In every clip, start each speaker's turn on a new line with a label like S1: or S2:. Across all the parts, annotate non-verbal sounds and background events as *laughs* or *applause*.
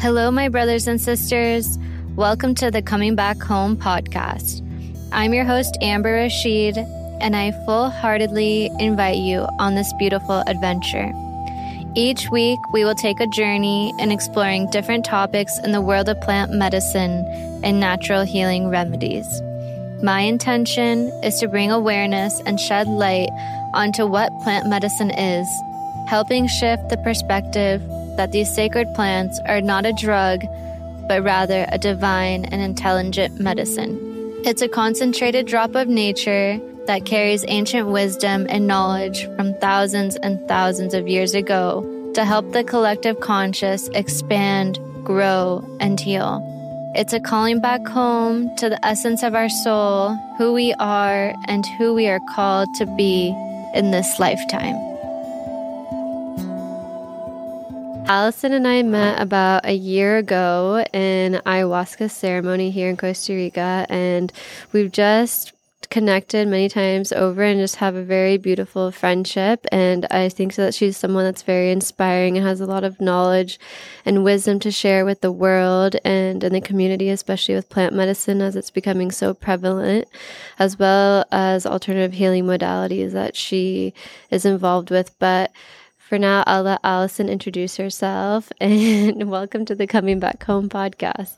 S1: Hello, my brothers and sisters. Welcome to the Coming Back Home podcast. I'm your host, Amber Rashid, and I full heartedly invite you on this beautiful adventure. Each week, we will take a journey in exploring different topics in the world of plant medicine and natural healing remedies. My intention is to bring awareness and shed light onto what plant medicine is, helping shift the perspective that these sacred plants are not a drug, but rather a divine and intelligent medicine. It's a concentrated drop of nature that carries ancient wisdom and knowledge from thousands and thousands of years ago to help the collective conscious expand, grow, and heal. It's a calling back home to the essence of our soul, who we are, and who we are called to be in this lifetime. Alison and I met about a year ago in ayahuasca ceremony here in Costa Rica, and we've just connected many times over and just have a very beautiful friendship. And I think that she's someone that's very inspiring and has a lot of knowledge and wisdom to share with the world and in the community, especially with plant medicine as it's becoming so prevalent, as well as alternative healing modalities that she is involved with. But for now, I'll let Alison introduce herself *laughs* and welcome to the Coming Back Home podcast.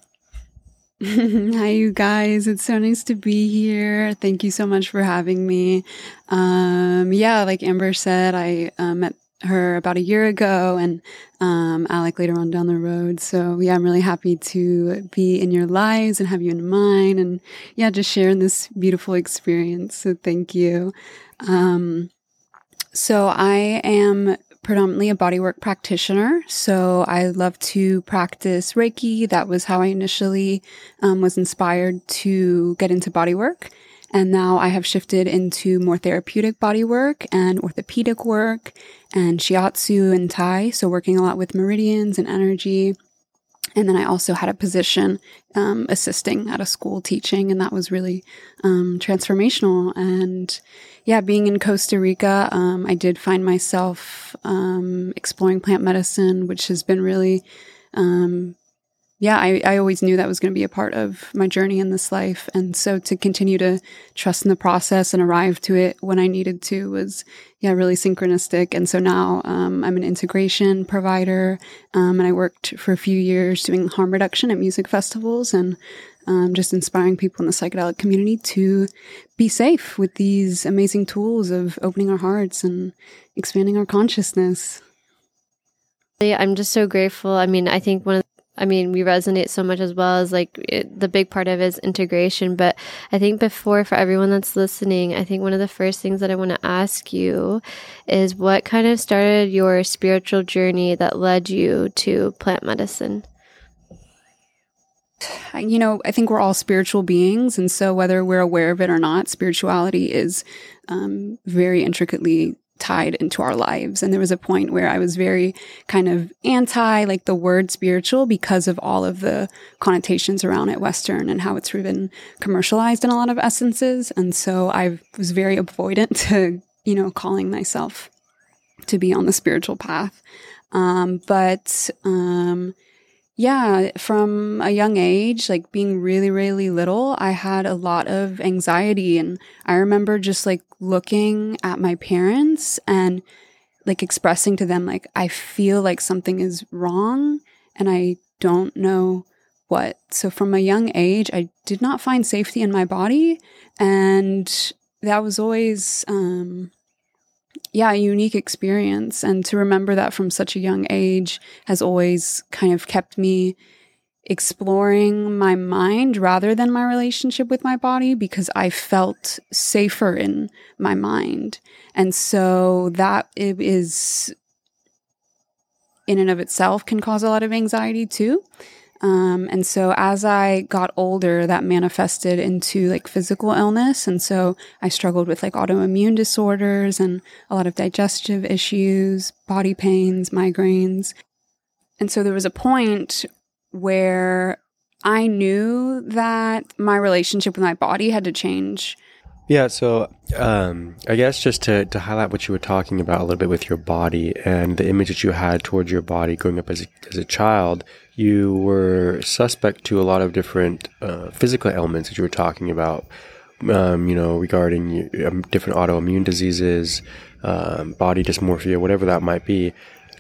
S1: *laughs*
S2: Hi, you guys. It's so nice to be here. Thank you so much for having me. Um, yeah, like Amber said, I uh, met her about a year ago and um, Alec later on down the road. So, yeah, I'm really happy to be in your lives and have you in mine and, yeah, just sharing this beautiful experience. So, thank you. Um, so, I am predominantly a bodywork practitioner. So I love to practice Reiki. That was how I initially um, was inspired to get into bodywork. And now I have shifted into more therapeutic bodywork and orthopedic work and shiatsu and Thai. So working a lot with meridians and energy. And then I also had a position um, assisting at a school teaching, and that was really um, transformational. And yeah, being in Costa Rica, um, I did find myself um, exploring plant medicine, which has been really, um, yeah, I, I always knew that was going to be a part of my journey in this life. And so to continue to trust in the process and arrive to it when I needed to was, yeah, really synchronistic. And so now um, I'm an integration provider, um, and I worked for a few years doing harm reduction at music festivals and um, just inspiring people in the psychedelic community to be safe with these amazing tools of opening our hearts and expanding our consciousness.
S1: I'm just so grateful. I mean, I think one of I mean, we resonate so much as well as like it, the big part of is integration. But I think before, for everyone that's listening, I think one of the first things that I want to ask you is what kind of started your spiritual journey that led you to plant medicine?
S2: you know, I think we're all spiritual beings. And so whether we're aware of it or not, spirituality is um, very intricately tied into our lives. And there was a point where I was very kind of anti like the word spiritual because of all of the connotations around it, Western and how it's been commercialized in a lot of essences. And so I was very avoidant *laughs* to, you know, calling myself to be on the spiritual path. Um, but, um, yeah, from a young age, like being really, really little, I had a lot of anxiety. And I remember just like looking at my parents and like expressing to them, like, I feel like something is wrong and I don't know what. So from a young age, I did not find safety in my body. And that was always, um, yeah, a unique experience. And to remember that from such a young age has always kind of kept me exploring my mind rather than my relationship with my body because I felt safer in my mind. And so that is in and of itself can cause a lot of anxiety too. Um, and so as I got older, that manifested into like physical illness. And so I struggled with like autoimmune disorders and a lot of digestive issues, body pains, migraines. And so there was a point where I knew that my relationship with my body had to change.
S3: Yeah, so um, I guess just to, to highlight what you were talking about a little bit with your body and the image that you had towards your body growing up as a, as a child, you were suspect to a lot of different uh, physical ailments that you were talking about, um, you know, regarding um, different autoimmune diseases, um, body dysmorphia, whatever that might be.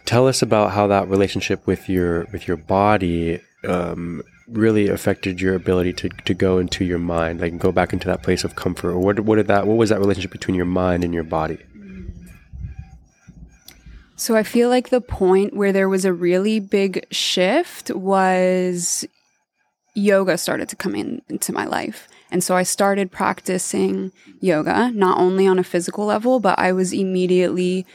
S3: Tell us about how that relationship with your with your body um, really affected your ability to, to go into your mind, like go back into that place of comfort? Or what, what did that, what was that relationship between your mind and your body?
S2: So I feel like the point where there was a really big shift was yoga started to come in, into my life. And so I started practicing yoga, not only on a physical level, but I was immediately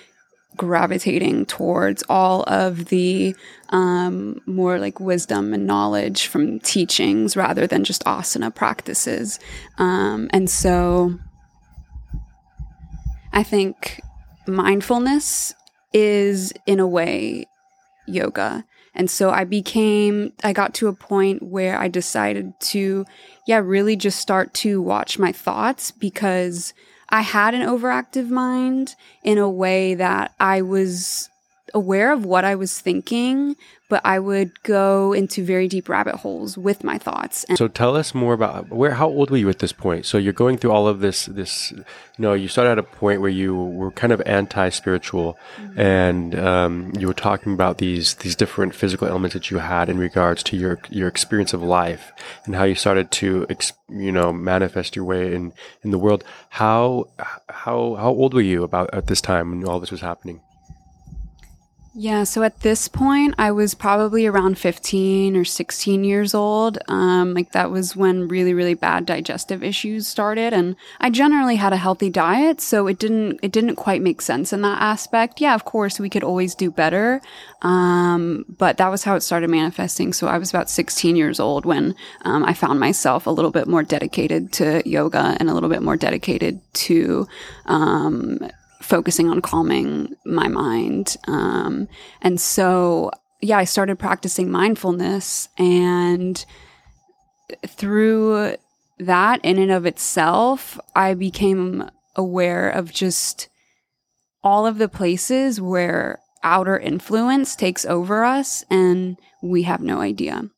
S2: gravitating towards all of the um, more like wisdom and knowledge from teachings rather than just asana practices. Um, and so I think mindfulness is, in a way, yoga. And so I became, I got to a point where I decided to, yeah, really just start to watch my thoughts because I had an overactive mind in a way that I was aware of what I was thinking, but I would go into very deep rabbit holes with my thoughts.
S3: And so tell us more about where how old were you at this point? So you're going through all of this this you know, you started at a point where you were kind of anti-spiritual mm-hmm. and um, you were talking about these these different physical elements that you had in regards to your your experience of life and how you started to ex, you know manifest your way in in the world. How how how old were you about at this time when all this was happening?
S2: Yeah, so at this point, I was probably around 15 or 16 years old. Um, like that was when really, really bad digestive issues started, and I generally had a healthy diet, so it didn't it didn't quite make sense in that aspect. Yeah, of course, we could always do better, um, but that was how it started manifesting. So I was about 16 years old when um, I found myself a little bit more dedicated to yoga and a little bit more dedicated to um, focusing on calming my mind. Um, and so, yeah, I started practicing mindfulness and through that in and of itself, I became aware of just all of the places where outer influence takes over us and we have no idea.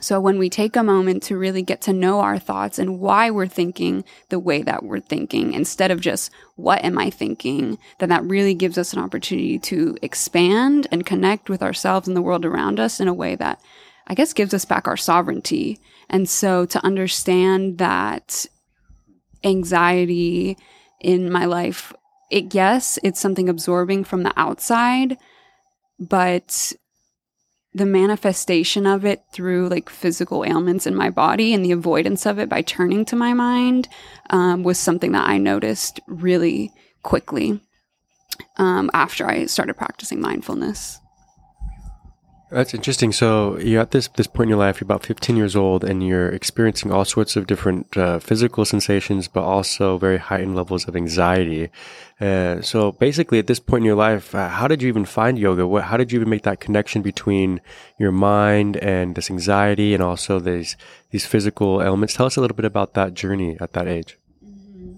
S2: So when we take a moment to really get to know our thoughts and why we're thinking the way that we're thinking instead of just what am I thinking, then that really gives us an opportunity to expand and connect with ourselves and the world around us in a way that I guess gives us back our sovereignty. And so to understand that anxiety in my life, it yes, it's something absorbing from the outside, but the manifestation of it through like physical ailments in my body and the avoidance of it by turning to my mind um, was something that I noticed really quickly um, after I started practicing mindfulness.
S3: That's interesting. So you're at this this point in your life. You're about 15 years old, and you're experiencing all sorts of different uh, physical sensations, but also very heightened levels of anxiety. Uh, so basically, at this point in your life, uh, how did you even find yoga? What, how did you even make that connection between your mind and this anxiety, and also these these physical elements? Tell us a little bit about that journey at that age. Mm-hmm.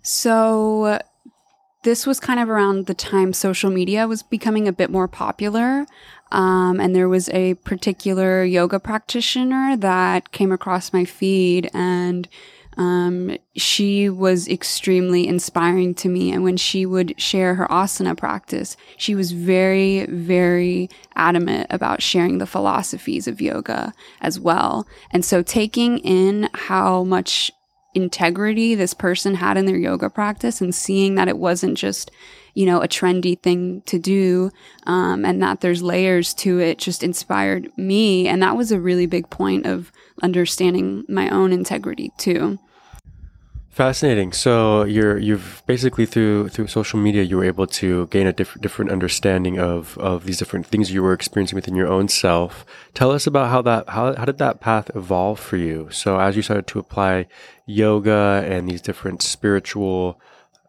S2: So this was kind of around the time social media was becoming a bit more popular. Um, and there was a particular yoga practitioner that came across my feed and um, she was extremely inspiring to me. And when she would share her asana practice, she was very, very adamant about sharing the philosophies of yoga as well. And so taking in how much integrity this person had in their yoga practice and seeing that it wasn't just you know a trendy thing to do um, and that there's layers to it just inspired me and that was a really big point of understanding my own integrity too
S3: Fascinating. So you're you've basically through through social media you were able to gain a different different understanding of of these different things you were experiencing within your own self. Tell us about how that how how did that path evolve for you? So as you started to apply yoga and these different spiritual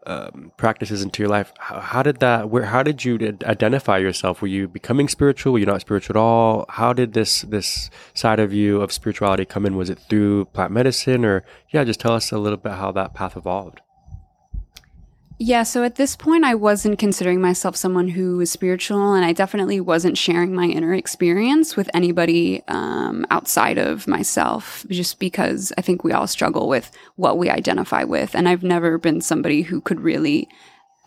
S3: um, practices into your life. How, how, did that? Where? How did you identify yourself? Were you becoming spiritual? Were you not spiritual at all? How did this this side of you of spirituality come in? Was it through plant medicine, or yeah? Just tell us a little bit how that path evolved.
S2: Yeah, so at this point, I wasn't considering myself someone who was spiritual, and I definitely wasn't sharing my inner experience with anybody um, outside of myself, just because I think we all struggle with what we identify with. And I've never been somebody who could really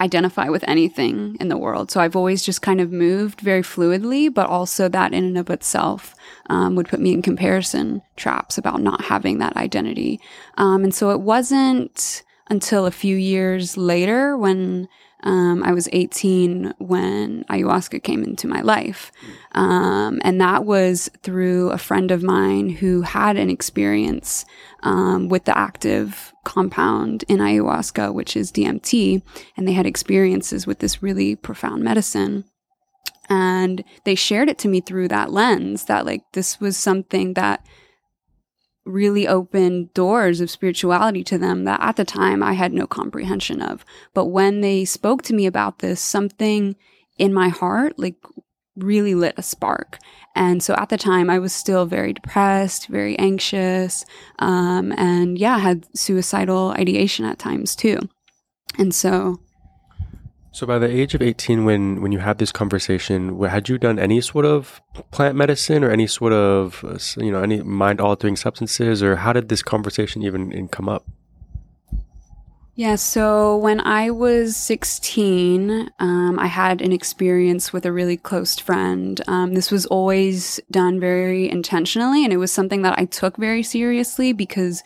S2: identify with anything in the world. So I've always just kind of moved very fluidly, but also that in and of itself um, would put me in comparison traps about not having that identity. Um, and so it wasn't until a few years later when um, I was 18 when ayahuasca came into my life. Um, and that was through a friend of mine who had an experience um, with the active compound in ayahuasca, which is DMT. And they had experiences with this really profound medicine. And they shared it to me through that lens that, like, this was something that really opened doors of spirituality to them that at the time I had no comprehension of. But when they spoke to me about this, something in my heart, like, really lit a spark. And so at the time, I was still very depressed, very anxious, um, and yeah, had suicidal ideation at times too. And so
S3: so by the age of 18 when when you had this conversation, had you done any sort of plant medicine or any sort of uh, you know any mind altering substances or how did this conversation even come up?
S2: Yeah, so when I was 16, um, I had an experience with a really close friend. Um, this was always done very intentionally, and it was something that I took very seriously because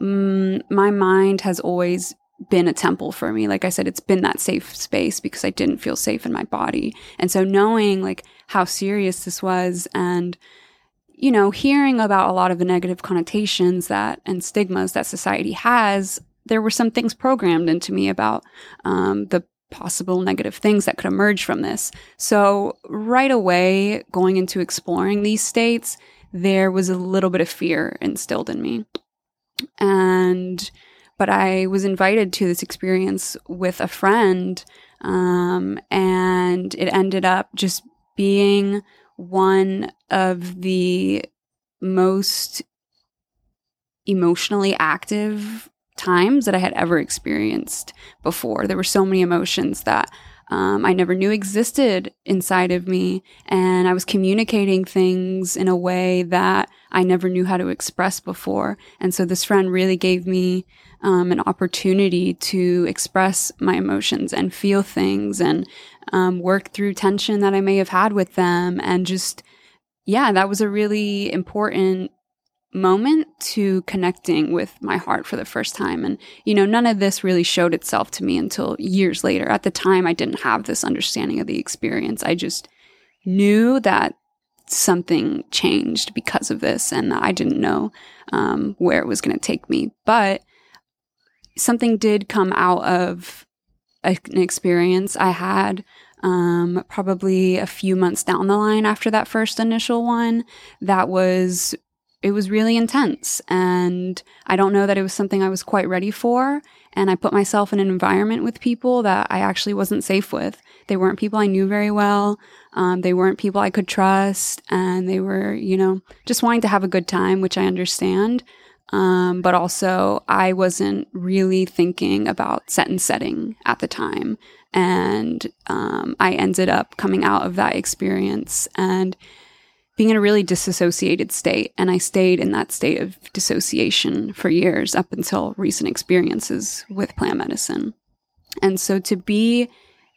S2: mm, my mind has always been a temple for me. Like I said, it's been that safe space because I didn't feel safe in my body. And so knowing like how serious this was and you know, hearing about a lot of the negative connotations that and stigmas that society has, there were some things programmed into me about um, the possible negative things that could emerge from this. So right away, going into exploring these states, there was a little bit of fear instilled in me. And but I was invited to this experience with a friend, um, and it ended up just being one of the most emotionally active times that I had ever experienced before. There were so many emotions that um, I never knew existed inside of me. And I was communicating things in a way that I never knew how to express before. And so this friend really gave me um, an opportunity to express my emotions and feel things and um, work through tension that I may have had with them. And just, yeah, that was a really important moment to connecting with my heart for the first time. And, you know, none of this really showed itself to me until years later. At the time, I didn't have this understanding of the experience. I just knew that something changed because of this, and I didn't know um, where it was going to take me. But something did come out of an experience I had um, probably a few months down the line after that first initial one that was it was really intense. And I don't know that it was something I was quite ready for. And I put myself in an environment with people that I actually wasn't safe with. They weren't people I knew very well. Um, they weren't people I could trust. And they were, you know, just wanting to have a good time, which I understand. Um, but also, I wasn't really thinking about set and setting at the time. And um, I ended up coming out of that experience and being in a really disassociated state. And I stayed in that state of dissociation for years up until recent experiences with plant medicine. And so to be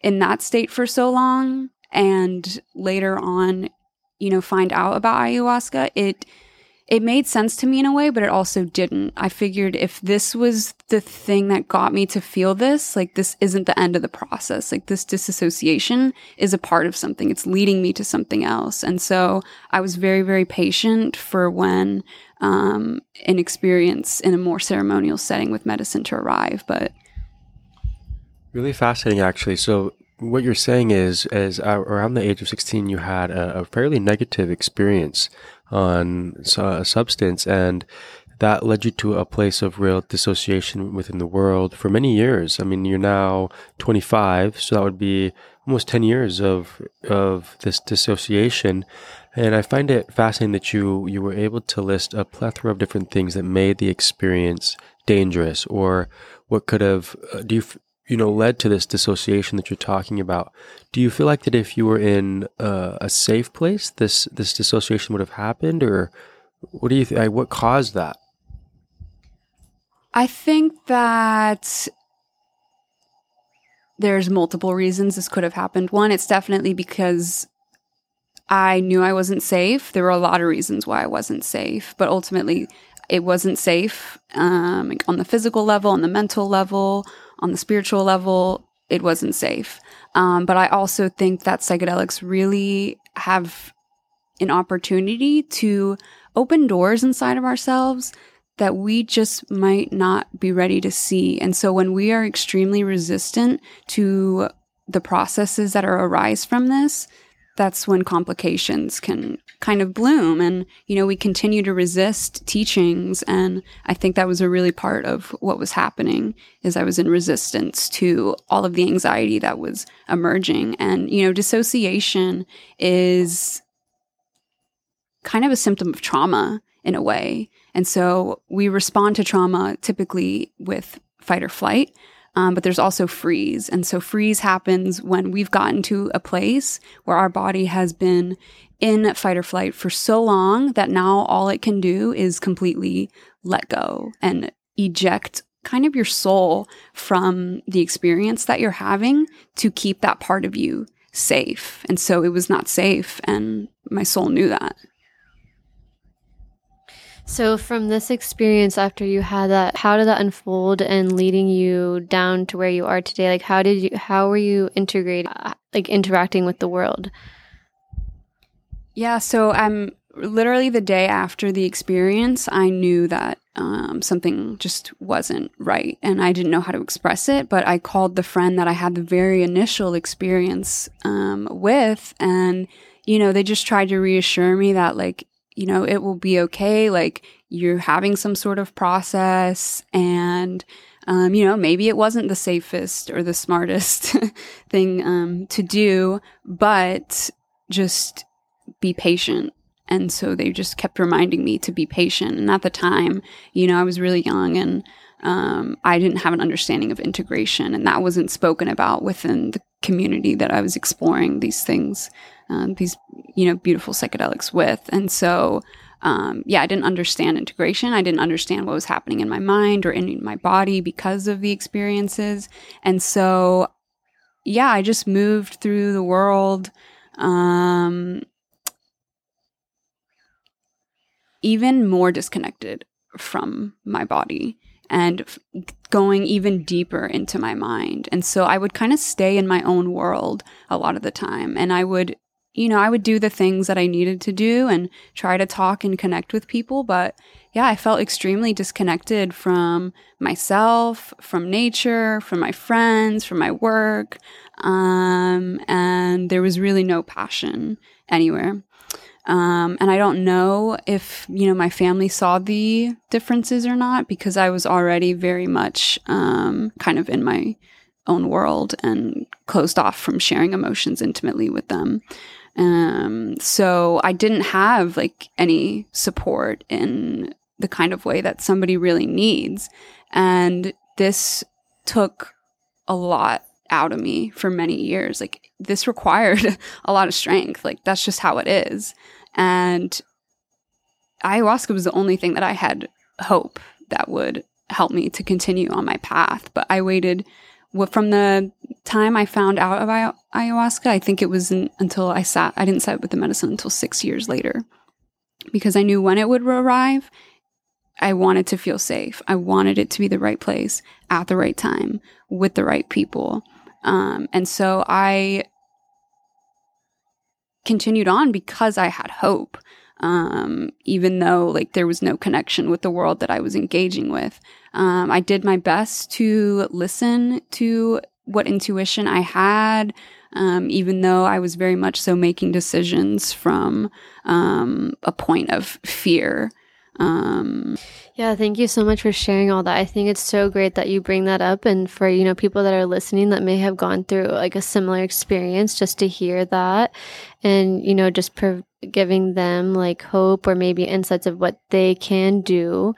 S2: in that state for so long and later on, you know, find out about ayahuasca, it it made sense to me in a way, but it also didn't. I figured if this was the thing that got me to feel this, like this isn't the end of the process. Like this disassociation is a part of something. It's leading me to something else. And so I was very, very patient for when um, an experience in a more ceremonial setting with medicine to arrive. But
S3: really fascinating, actually. So what you're saying is, is around the age of 16, you had a, a fairly negative experience on a substance and that led you to a place of real dissociation within the world for many years. I mean, you're now 25, so that would be almost 10 years of of this dissociation. And I find it fascinating that you you were able to list a plethora of different things that made the experience dangerous or what could have uh, do you you know led to this dissociation that you're talking about. Do you feel like that if you were in a safe place, this this dissociation would have happened, or what do you think? What caused that?
S2: I think that there's multiple reasons this could have happened. One, it's definitely because I knew I wasn't safe. There were a lot of reasons why I wasn't safe, but ultimately, it wasn't safe um, on the physical level, on the mental level, on the spiritual level. It wasn't safe. Um, but I also think that psychedelics really have an opportunity to open doors inside of ourselves that we just might not be ready to see. And so when we are extremely resistant to the processes that are arise from this, that's when complications can kind of bloom. And you know we continue to resist teachings. And i think that was a really part of what was happening is i was in resistance to all of the anxiety that was emerging. And you know dissociation is kind of a symptom of trauma in a way. And so we respond to trauma typically with fight or flight um, but there's also freeze. And so freeze happens when we've gotten to a place where our body has been in fight or flight for so long that now all it can do is completely let go and eject kind of your soul from the experience that you're having to keep that part of you safe. And so it was not safe. And my soul knew that.
S1: So, from this experience after you had that, how did that unfold and leading you down to where you are today? Like, how did you, how were you integrating, uh, like interacting with the world?
S2: Yeah, so I'm literally the day after the experience, I knew that um, something just wasn't right and I didn't know how to express it. But I called the friend that I had the very initial experience um, with, and, you know, they just tried to reassure me that, like, you know, it will be okay. Like you're having some sort of process and, um, you know, maybe it wasn't the safest or the smartest *laughs* thing um, to do, but just be patient. And so they just kept reminding me to be patient. And at the time, you know, I was really young and um, I didn't have an understanding of integration, and that wasn't spoken about within the community that I was exploring these things um, these you know beautiful psychedelics with and so um, yeah i didn't understand integration i didn't understand what was happening in my mind or in my body because of the experiences and so yeah i just moved through the world um, even more disconnected from my body and f- going even deeper into my mind. And so I would kind of stay in my own world a lot of the time. And I would you know, I would do the things that I needed to do and try to talk and connect with people. But yeah, I felt extremely disconnected from myself, from nature, from my friends, from my work. Um, and there was really no passion anywhere. Um, and I don't know if, you know, my family saw the differences or not because I was already very much um, kind of in my own world and closed off from sharing emotions intimately with them. Um, so I didn't have like any support in the kind of way that somebody really needs. And this took a lot out of me for many years. Like this required *laughs* a lot of strength. Like that's just how it is. And ayahuasca was the only thing that I had hope that would help me to continue on my path. But I waited from the time I found out about ayahuasca, I think it was until I sat, I didn't sit with the medicine until six years later because I knew when it would arrive. I wanted to feel safe. I wanted it to be the right place at the right time with the right people. Um, and so I continued on because I had hope um, even though like there was no connection with the world that I was engaging with. Um, I did my best to listen to what intuition I had, um, even though I was very much so making decisions from um, a point of fear.
S1: Yeah, thank you so much for sharing all that. I think it's so great that you bring that up and for, you know, people that are listening that may have gone through like a similar experience just to hear that and, you know, just giving them like hope or maybe insights of what they can do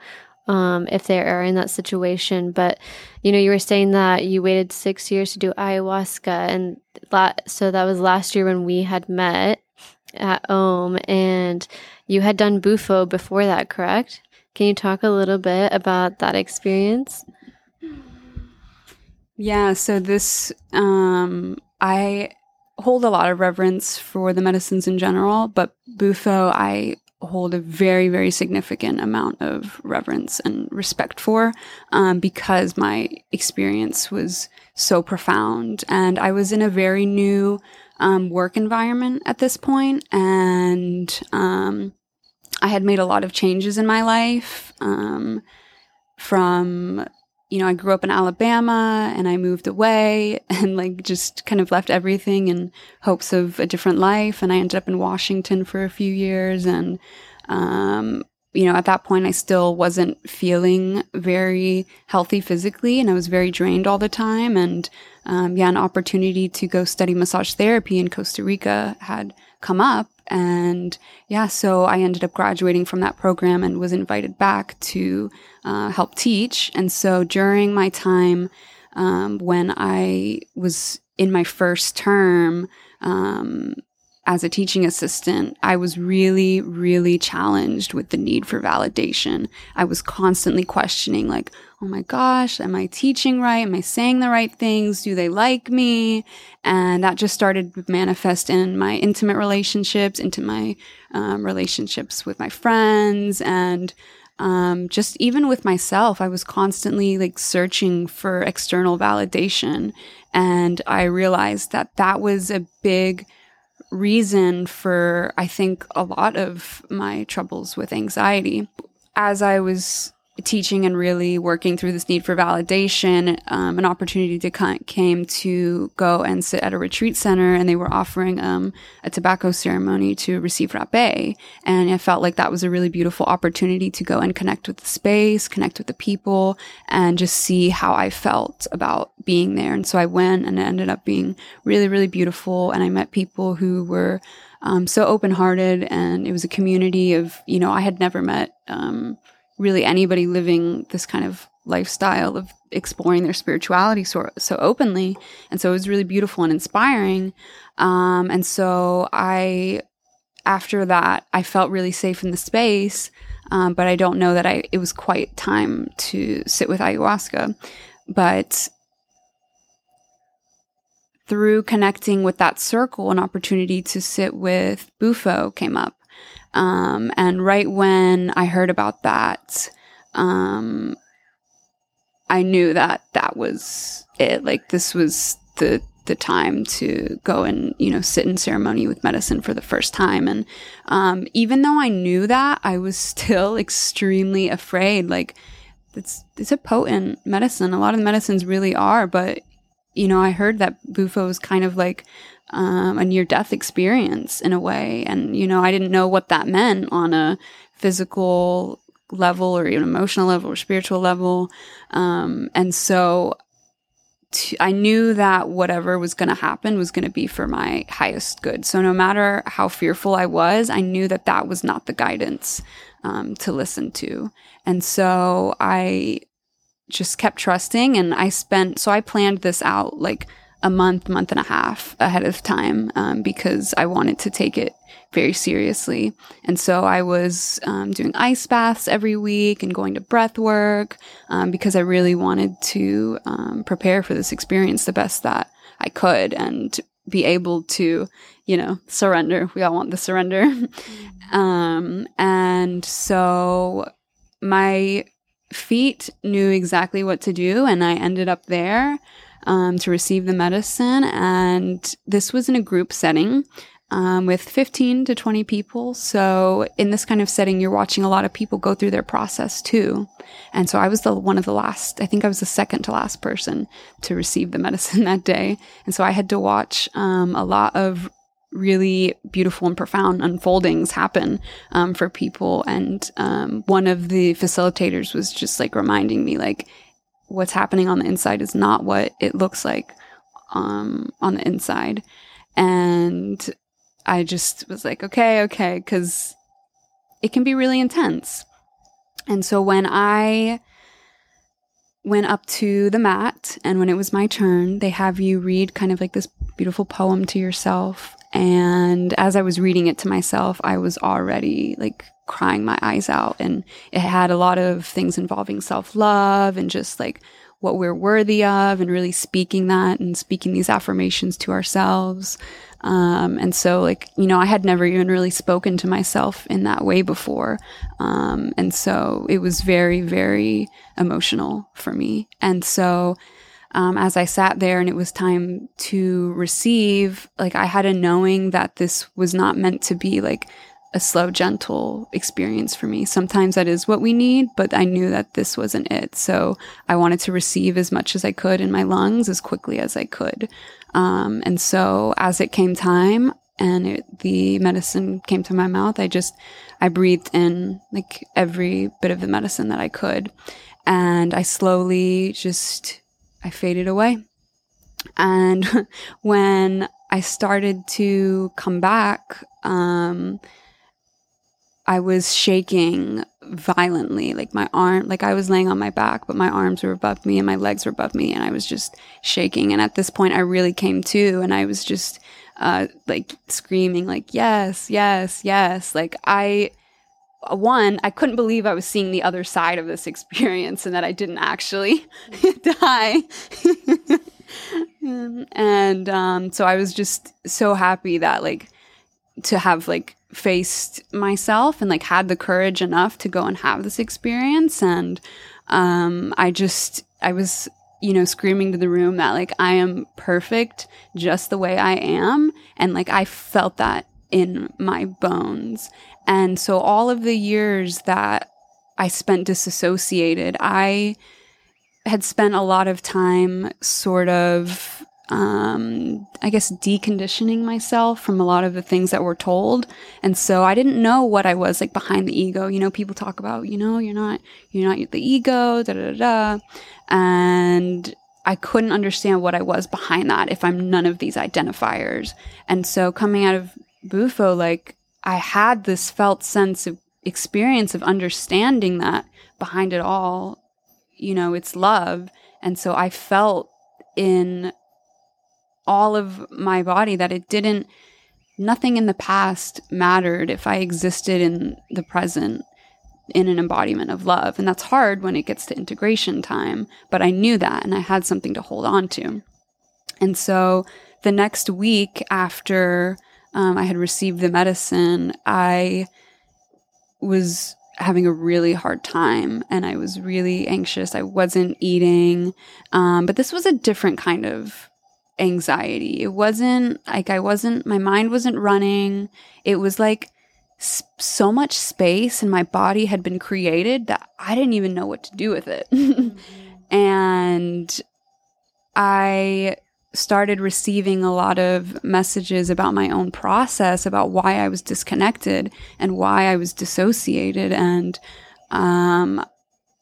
S1: um, if they are in that situation. But, you know, you were saying that you waited six years to do ayahuasca. And la- so that was last year when we had met at OM and you had done Bufo before that, correct? Can you talk a little bit about that experience?
S2: Yeah, so this, um, I hold a lot of reverence for the medicines in general, but Bufo, I hold a very, very significant amount of reverence and respect for um, because my experience was so profound. And I was in a very new um, work environment at this point, and um, I had made a lot of changes in my life um, from you know, I grew up in Alabama and I moved away *laughs* and like just kind of left everything in hopes of a different life. And I ended up in Washington for a few years. And, um, you know, at that point, I still wasn't feeling very healthy physically and I was very drained all the time. And, um, yeah, an opportunity to go study massage therapy in Costa Rica had come up. And yeah, so I ended up graduating from that program and was invited back to uh, help teach. And so during my time um, when I was in my first term, um, as a teaching assistant, I was really, really challenged with the need for validation. I was constantly questioning, like, oh my gosh, am I teaching right? Am I saying the right things? Do they like me? And that just started to manifest in my intimate relationships, into my um, relationships with my friends, and um, just even with myself, I was constantly like searching for external validation. And I realized that that was a big reason for, I think, a lot of my troubles with anxiety. As I was teaching and really working through this need for validation, um, an opportunity to came to go and sit at a retreat center, and they were offering um, a tobacco ceremony to receive rapé, and I felt like that was a really beautiful opportunity to go and connect with the space, connect with the people, and just see how I felt about being there. And so I went, and it ended up being really, really beautiful, and I met people who were. Um, so open hearted, and it was a community of, you know, I had never met um, really anybody living this kind of lifestyle of exploring their spirituality so, so openly. And so it was really beautiful and inspiring. Um, and so I, after that, I felt really safe in the space. Um, but I don't know that I, it was quite time to sit with ayahuasca. But through connecting with that circle, an opportunity to sit with Bufo came up. Um, and right when I heard about that, um, I knew that that was it. Like this was the the time to go and you know sit in ceremony with medicine for the first time. And um, even though I knew that, I was still *laughs* extremely afraid. Like it's it's a potent medicine. A lot of the medicines really are, but you know, I heard that Bufo kind of like um, a near death experience in a way. And, you know, I didn't know what that meant on a physical level or even emotional level or spiritual level. Um, and so t- I knew that whatever was going to happen was going to be for my highest good. So no matter how fearful I was, I knew that that was not the guidance um, to listen to. And so I just kept trusting and I spent, so I planned this out like a month, month and a half ahead of time um, because I wanted to take it very seriously. And so I was um, doing ice baths every week and going to breath work um, because I really wanted to um, prepare for this experience the best that I could and be able to, you know, surrender. We all want the surrender. *laughs* Um, and so my feet knew exactly what to do, and I ended up there um, to receive the medicine. And this was in a group setting um, with 15 to 20 people. So in this kind of setting, you're watching a lot of people go through their process too. And so I was the one of the last, I think I was the second to last person to receive the *laughs* medicine that day. And so I had to watch um, a lot of really beautiful and profound unfoldings happen um, for people. And um, one of the facilitators was just like reminding me, like, what's happening on the inside is not what it looks like um, on the inside. And I just was like, okay, okay, because it can be really intense. And so when I went up to the mat and when it was my turn, they have you read kind of like this beautiful poem to yourself. And as I was reading it to myself, I was already like crying my eyes out. And it had a lot of things involving self love and just like what we're worthy of and really speaking that and speaking these affirmations to ourselves. Um, and so, like, you know, I had never even really spoken to myself in that way before. Um, and so it was very, very emotional for me. And so, um, as I sat there and it was time to receive, like, I had a knowing that this was not meant to be like a slow, gentle experience for me. Sometimes that is what we need, but I knew that this wasn't it. So I wanted to receive as much as I could in my lungs as quickly as I could. Um, and so as it came time and it, the medicine came to my mouth, I just, I breathed in like every bit of the medicine that I could. And I slowly just, I faded away. And *laughs* when I started to come back, um, I was shaking violently, like my arm, like I was laying on my back, but my arms were above me and my legs were above me, and I was just shaking. And at this point, I really came to, and I was just uh, like screaming, like yes, yes, yes. Like I, one, I couldn't believe I was seeing the other side of this *laughs* experience, and that I didn't actually *laughs* die. *laughs* and um, so I was just so happy that like to have like faced myself and like had the courage enough to go and have this experience. And um i just i was you know screaming to the room that like i am perfect just the way i am. And like i felt that in my bones. And so all of the years that i spent disassociated i had spent a lot of time sort of um, I guess, deconditioning myself from a lot of the things that were told. And so I didn't know what I was like behind the ego. You know, people talk about, you know, you're not, you're not the ego, da da da. And I couldn't understand what I was behind that if I'm none of these identifiers. And so coming out of Bufo, like I had this felt sense of experience of understanding that behind it all, you know, it's love. And so I felt in all of my body that it didn't, nothing in the past mattered if I existed in the present in an embodiment of love. And that's hard when it gets to integration time. But I knew that and I had something to hold on to. And so the next week after um, I had received the medicine, I was having a really hard time and I was really anxious. I wasn't eating. Um, but this was a different kind of anxiety. It wasn't like I wasn't, my mind wasn't running. It was like so much space and my body had been created that I didn't even know what to do with it. *laughs* And I started receiving a lot of messages about my own process, about why I was disconnected and why I was dissociated. And um,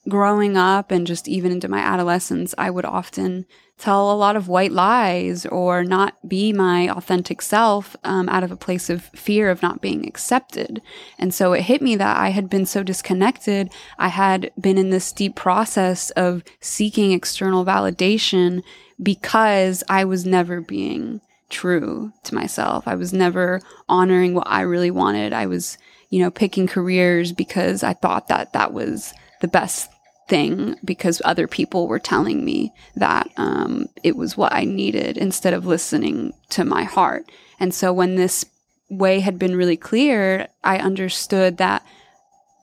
S2: growing up and just even into my adolescence, I would often tell a lot of white lies or not be my authentic self um, out of a place of fear of not being accepted. And so it hit me that I had been so disconnected. I had been in this deep process of seeking external validation because I was never being true to myself. I was never honoring what I really wanted. I was, you know, picking careers because I thought that that was the best thing because other people were telling me that um, it was what I needed instead of listening to my heart. And so when this way had been really clear, I understood that,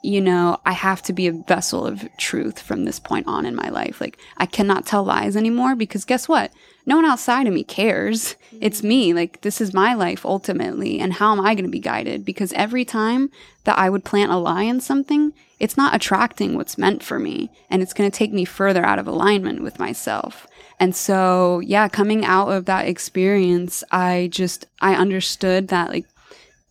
S2: you know, I have to be a vessel of truth from this point on in my life. Like, I cannot tell lies anymore because guess what? No one outside of me cares. Mm-hmm. It's me. Like, this is my life ultimately. And how am I going to be guided? Because every time that I would plant a lie in something, it's not attracting what's meant for me and it's going to take me further out of alignment with myself. And so, yeah, coming out of that experience, I just, I understood that like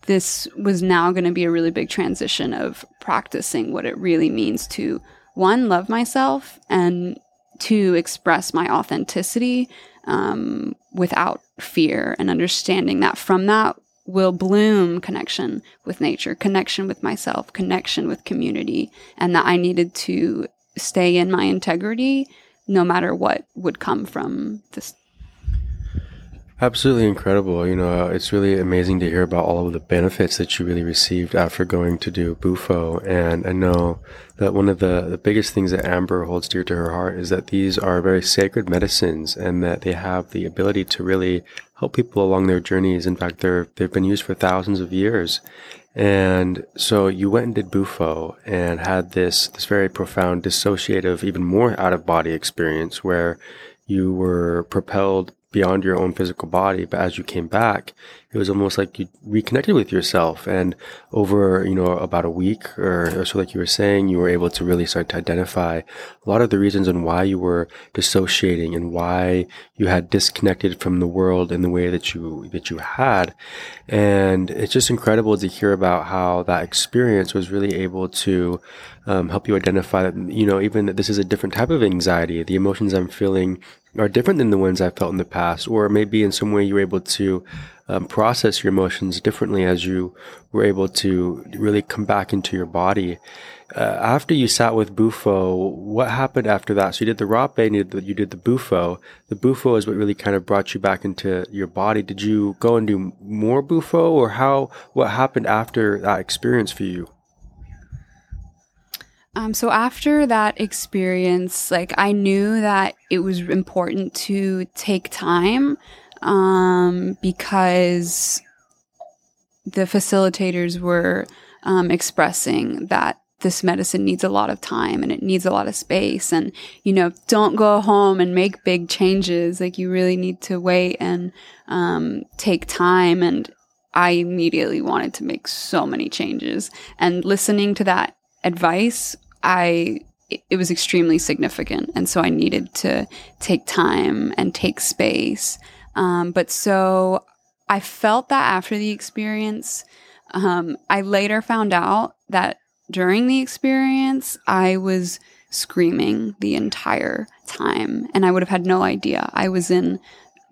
S2: this was now going to be a really big transition of practicing what it really means to one, love myself and to express my authenticity um, without fear and understanding that from that will bloom connection with nature, connection with myself, connection with community, and that I needed to stay in my integrity no matter what would come from this
S3: Absolutely incredible. You know, uh, it's really amazing to hear about all of the benefits that you really received after going to do Bufo. And I know that one of the, the biggest things that Amber holds dear to her heart is that these are very sacred medicines and that they have the ability to really help people along their journeys. In fact, they're, they've been used for thousands of years. And so you went and did Bufo and had this, this very profound dissociative, even more out of body experience where you were propelled beyond your own physical body. But as you came back, it was almost like you reconnected with yourself. And over, you know, about a week or, or, so, like you were saying, you were able to really start to identify a lot of the reasons and why you were dissociating and why you had disconnected from the world in the way that you, that you had. And it's just incredible to hear about how that experience was really able to um, help you identify that, you know, even that this is a different type of anxiety. The emotions I'm feeling are different than the ones I felt in the past, or maybe in some way you're able to um, process your emotions differently as you were able to really come back into your body. Uh, after you sat with Bufo, what happened after that? So you did the Rapé and you did the, you did the Bufo. The Bufo is what really kind of brought you back into your body. Did you go and do more Bufo, or how? What happened after that experience for you?
S2: Um, so after that experience, like I knew that it was important to take time um, because the facilitators were um, expressing that this medicine needs a lot of time and it needs a lot of space. And you know don't go home and make big changes. Like you really need to wait and um, take time. And i immediately wanted to make so many changes. And listening to that advice I it was extremely significant, and so I needed to take time and take space. Um, but so I felt that after the experience, um, I later found out that during the experience, I was screaming the entire time, and I would have had no idea. I was in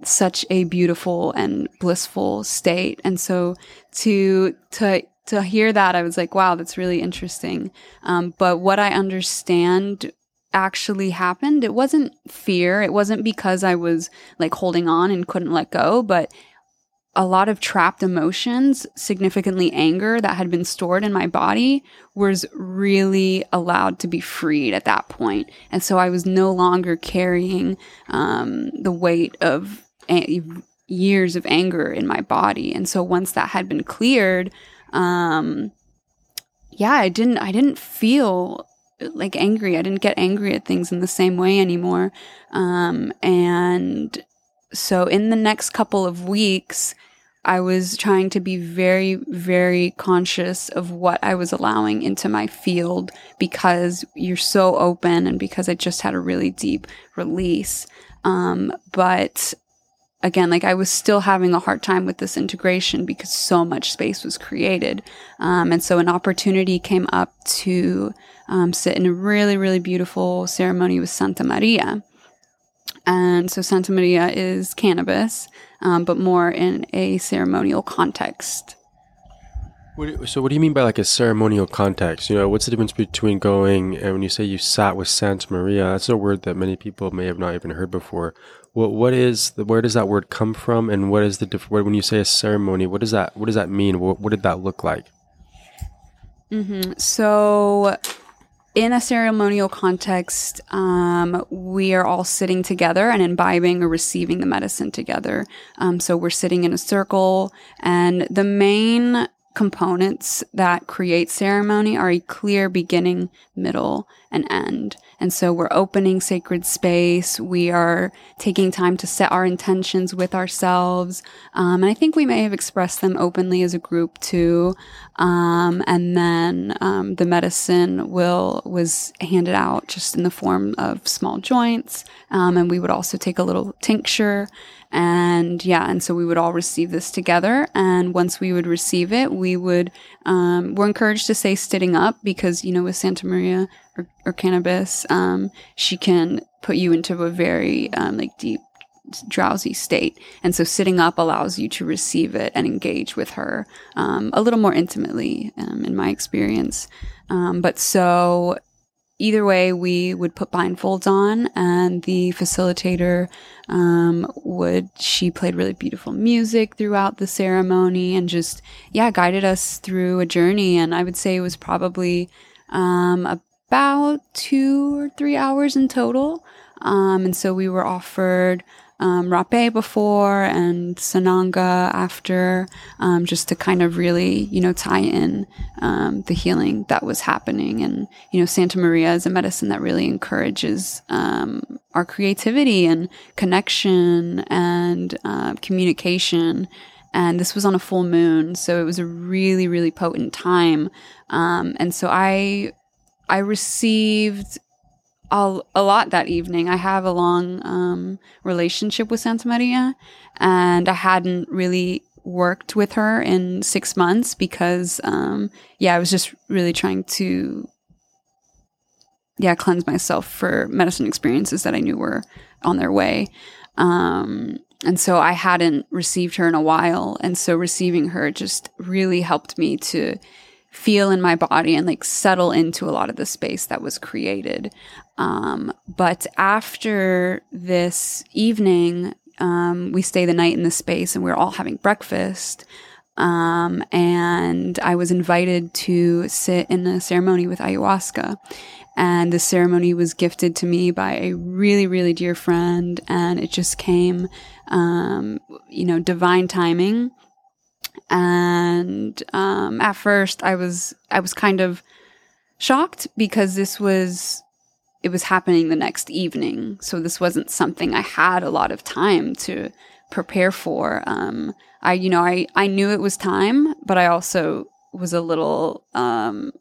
S2: such a beautiful and blissful state, and so to to to hear that, I was like, wow, that's really interesting. Um, but what I understand actually happened, it wasn't fear. It wasn't because I was like holding on and couldn't let go, but a lot of trapped emotions, significantly anger that had been stored in my body, was really allowed to be freed at that point. And so I was no longer carrying um, the weight of a- years of anger in my body. And so once that had been cleared, um, yeah, I didn't, I didn't feel like angry. I didn't get angry at things in the same way anymore. Um, and so in the next couple of weeks, I was trying to be very, very conscious of what I was allowing into my field because you're so open and because I just had a really deep release. Um, but again, like I was still having a hard time with this integration because so much space was created. Um, and so an opportunity came up to um, sit in a really, really beautiful ceremony with Santa Maria. And so Santa Maria is cannabis, um, but more in a ceremonial context.
S3: What, so, what do you mean by like a ceremonial context? You know, what's the difference between going and when you say you sat with Santa Maria? That's a word that many people may have not even heard before. What what is the, where does that word come from, and what is the diff- when you say a ceremony? What does that what does that mean? What, what did that look like?
S2: Mm-hmm. So, in a ceremonial context, um, we are all sitting together and imbibing or receiving the medicine together. Um, so we're sitting in a circle, and the main components that create ceremony are a clear beginning, middle, and end. And so we're opening sacred space. We are taking time to set our intentions with ourselves. Um, and I think we may have expressed them openly as a group too. Um, and then um, the medicine will was handed out just in the form of small joints. Um, and we would also take a little tincture and yeah, and so we would all receive this together. And once we would receive it, we would, um, we're encouraged to say sitting up because, you know, with Santa Maria or, or cannabis, um, she can put you into a very, um, like deep, drowsy state. And so sitting up allows you to receive it and engage with her, um, a little more intimately, um, in my experience. Um, but so either way, we would put blindfolds on, and the facilitator um, would. She played really beautiful music throughout the ceremony, and just yeah, guided us through a journey. And I would say it was probably um, about two or three hours in total. Um, and so we were offered um, Rapé before and Sananga after, um, just to kind of really, you know, tie in um, the healing that was happening. And, you know, Santa Maria is a medicine that really encourages um, our creativity and connection and uh, communication. And this was on a full moon, so it was a really, really potent time. Um, and so I, I received a, a lot that evening. I have a long um, relationship with Santa Maria, and I hadn't really worked with her in six months because, um, yeah, I was just really trying to, yeah, cleanse myself for medicine experiences that I knew were on their way. Um, and so I hadn't received her in a while. And so receiving her just really helped me to feel in my body and like settle into a lot of the space that was created. Um, but after this evening, um, we stay the night in the space and we are all having breakfast. Um, and I was invited to sit in a ceremony with ayahuasca. And the ceremony was gifted to me by a really, really dear friend. And it just came, um, you know, divine timing and um, at first I was I was kind of shocked because this was it was happening the next evening, so this wasn't something I had a lot of time to prepare for. Um, I you know I I knew it was time, but I also was a little um,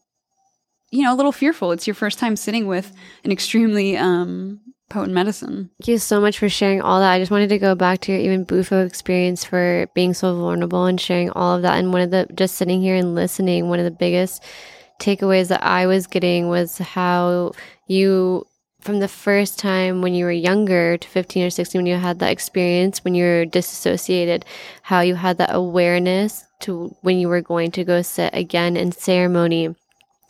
S2: you know a little fearful. It's your first time sitting with an extremely um, potent medicine.
S1: Thank you so much for sharing all that. I just wanted to go back to your even Bufo experience for being so vulnerable and sharing all of that. And one of the just sitting here and listening, one of the biggest takeaways that I was getting was how you from the first time when you were younger to 15 or 16 when you had that experience when you were disassociated how you had that awareness to when you were going to go sit again in ceremony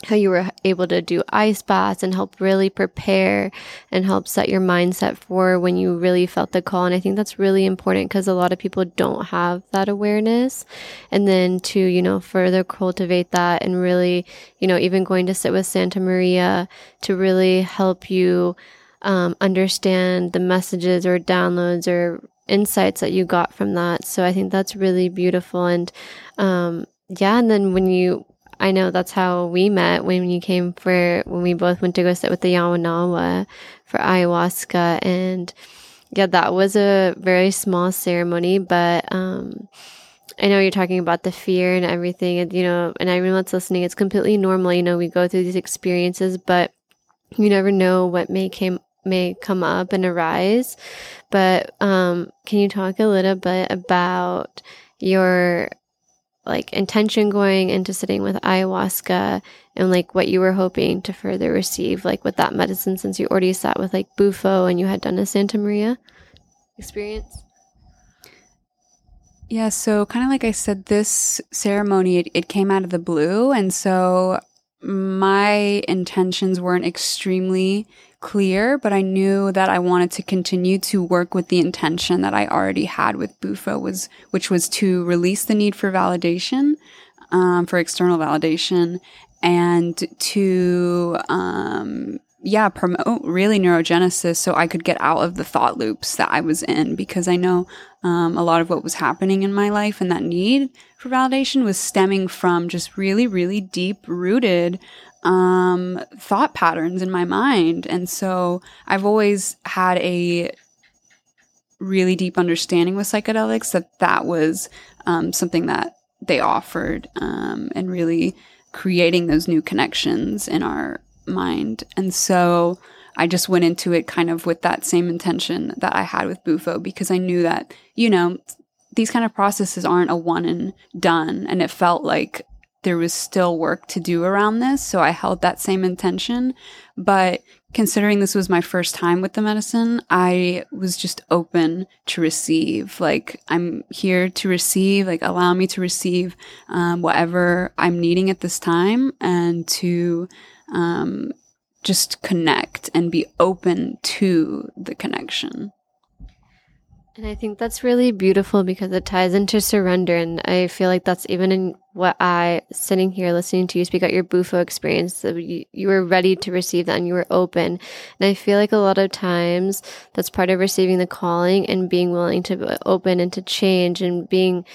S1: how you were able to do ice baths and help really prepare and help set your mindset for when you really felt the call. And I think that's really important because a lot of people don't have that awareness. And then to, you know, further cultivate that and really, you know, even going to sit with Santa Maria to really help you um, understand the messages or downloads or insights that you got from that. So I think that's really beautiful. And, um, yeah, and then when you I know that's how we met when you came for when we both went to go sit with the Yawanawa for ayahuasca and yeah, that was a very small ceremony, but um I know you're talking about the fear and everything and you know, and everyone that's listening, it's completely normal, you know, we go through these experiences, but you never know what may came may come up and arise. But um can you talk a little bit about your like intention going into sitting with ayahuasca and like what you were hoping to further receive like with that medicine since you already sat with like bufo and you had done a santa maria experience?
S2: Yeah so kind of like i said this ceremony it, it came out of the blue and so my intentions weren't extremely clear, but I knew that I wanted to continue to work with the intention that I already had with Bufo was, which was to release the need for validation, um, for external validation and to, um, yeah, promote really neurogenesis so I could get out of the thought loops that I was in because I know um, a lot of what was happening in my life and that need for validation was stemming from just really, really deep rooted um, thought patterns in my mind. And so I've always had a really deep understanding with psychedelics that that was um, something that they offered um, and really creating those new connections in our mind. And so I just went into it kind of with that same intention that I had with Bufo because I knew that, you know, these kind of processes aren't a one and done. And it felt like there was still work to do around this. So I held that same intention. But considering this was my first time with the medicine, I was just open to receive. Like, I'm here to receive, like, allow me to receive um, whatever I'm needing at this time and to um, just connect and be open to the connection.
S1: And I think that's really beautiful because it ties into surrender. And I feel like that's even in what I, sitting here listening to you speak out your Bufo experience, you, you were ready to receive that and you were open. And I feel like a lot of times that's part of receiving the calling and being willing to open and to change and being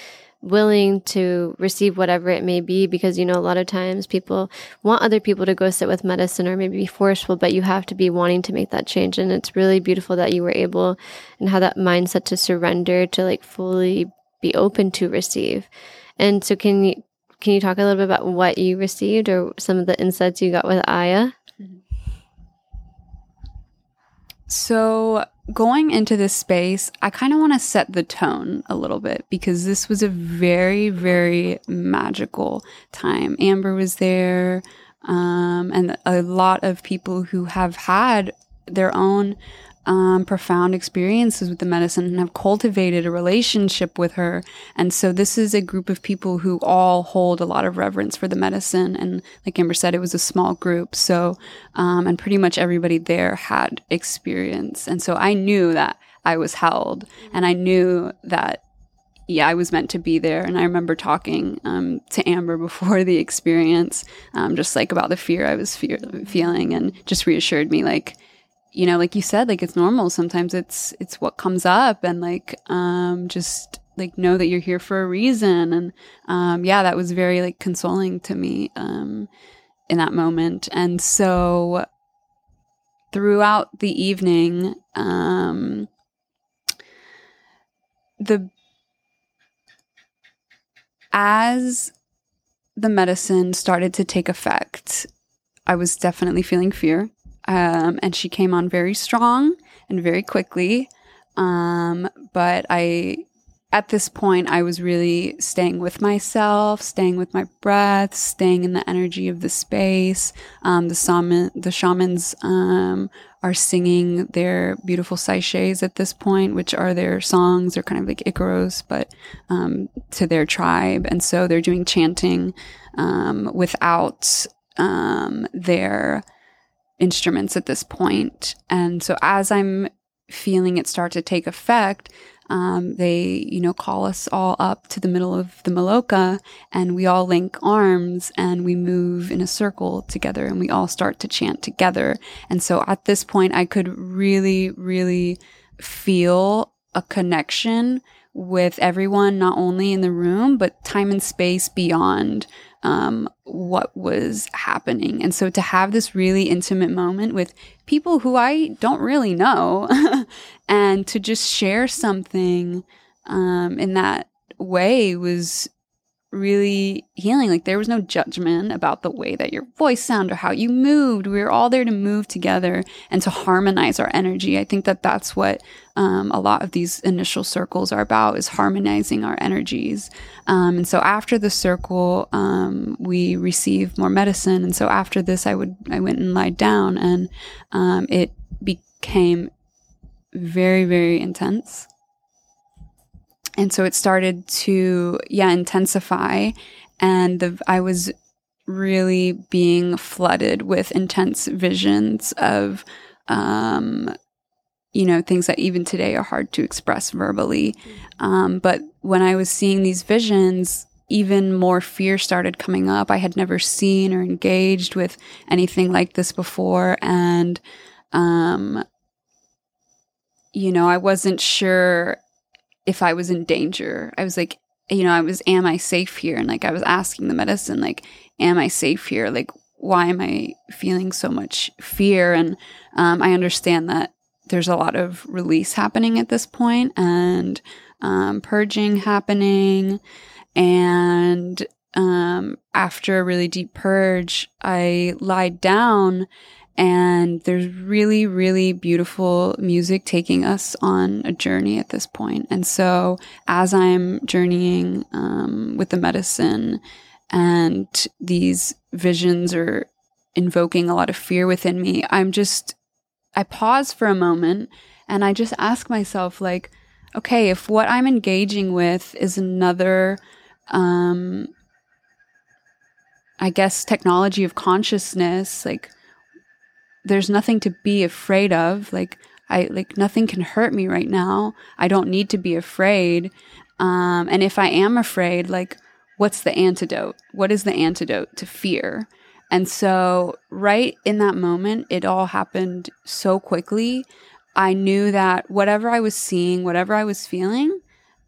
S1: willing to receive whatever it may be because you know a lot of times people want other people to go sit with medicine or maybe be forceful but you have to be wanting to make that change. And it's really beautiful that you were able and have that mindset to surrender to like fully be open to receive. And so can you can you talk a little bit about what you received or some of the insights you got with aya?
S2: So going into this space, I kind of want to set the tone a little bit because this was a very, very magical time. Amber was there, um, and a lot of people who have had their own um, profound experiences with the medicine and have cultivated a relationship with her. And so this is a group of people who all hold a lot of reverence for the medicine. And like Amber said, it was a small group. So, um, and pretty much everybody there had experience. And so I knew that I was held and I knew that yeah, I was meant to be there. And I remember talking um, to Amber *laughs* before the experience, um, just like about the fear I was fe- feeling, and just reassured me, like, you know, like you said, like it's normal. Sometimes it's it's what comes up, and like um, just like know that you're here for a reason. And um, yeah, that was very like consoling to me um, in that moment. And so throughout the evening, um, the as the medicine started to take effect, I was definitely feeling fear. Um, and she came on very strong and very quickly. Um, but I, at this point, I was really staying with myself, staying with my breath, staying in the energy of the space. Um, the shaman, the shamans, um, are singing their beautiful sachets at this point, which are their songs. They're kind of like Icaros, but um, to their tribe. And so they're doing chanting um, without their instruments at this point. And so as I'm feeling it start to take effect, um, they, you know, call us all up to the middle of the Maloka and we all link arms and we move in a circle together and we all start to chant together. And so at this point, I could really, really feel a connection with everyone, not only in the room, but time and space beyond um, what was happening. And so to have this really intimate moment with people who I don't really know *laughs* and to just share something um, in that way was really healing. Like there was no judgment about the way that your voice sounded or how you moved. We were all there to move together and to harmonize our energy. I think that that's what um, a lot of these initial circles are about is harmonizing our energies. Um, and so after the circle, um, we received more medicine. And so after this, I would I went and lied down, and um, it became very very intense and so it started to yeah intensify and the, i was really being flooded with intense visions of um, you know things that even today are hard to express verbally um, but when i was seeing these visions even more fear started coming up. I had never seen or engaged with anything like this before. And, um, you know, I wasn't sure if I was in danger. I was like, you know, I was, am I safe here? And like, I was asking the medicine, like, am I safe here? Like, why am I feeling so much fear? And um, I understand that there's a lot of release happening at this point and um, purging happening. And um, after a really deep purge, I lied down and there's really, really beautiful music taking us on a journey at this point. And so as I'm journeying um, with the medicine and these visions are invoking a lot of fear within me, I'm just, I pause for a moment and I just ask myself, like, okay, if what I'm engaging with is another, um, I guess, technology of consciousness, like, there's nothing to be afraid of. Like, I, like, nothing can hurt me right now. I don't need to be afraid. Um, and if I am afraid, like, what's the antidote? What is the antidote to fear? And so, right in that moment, it all happened so quickly. I knew that whatever I was seeing, whatever I was feeling,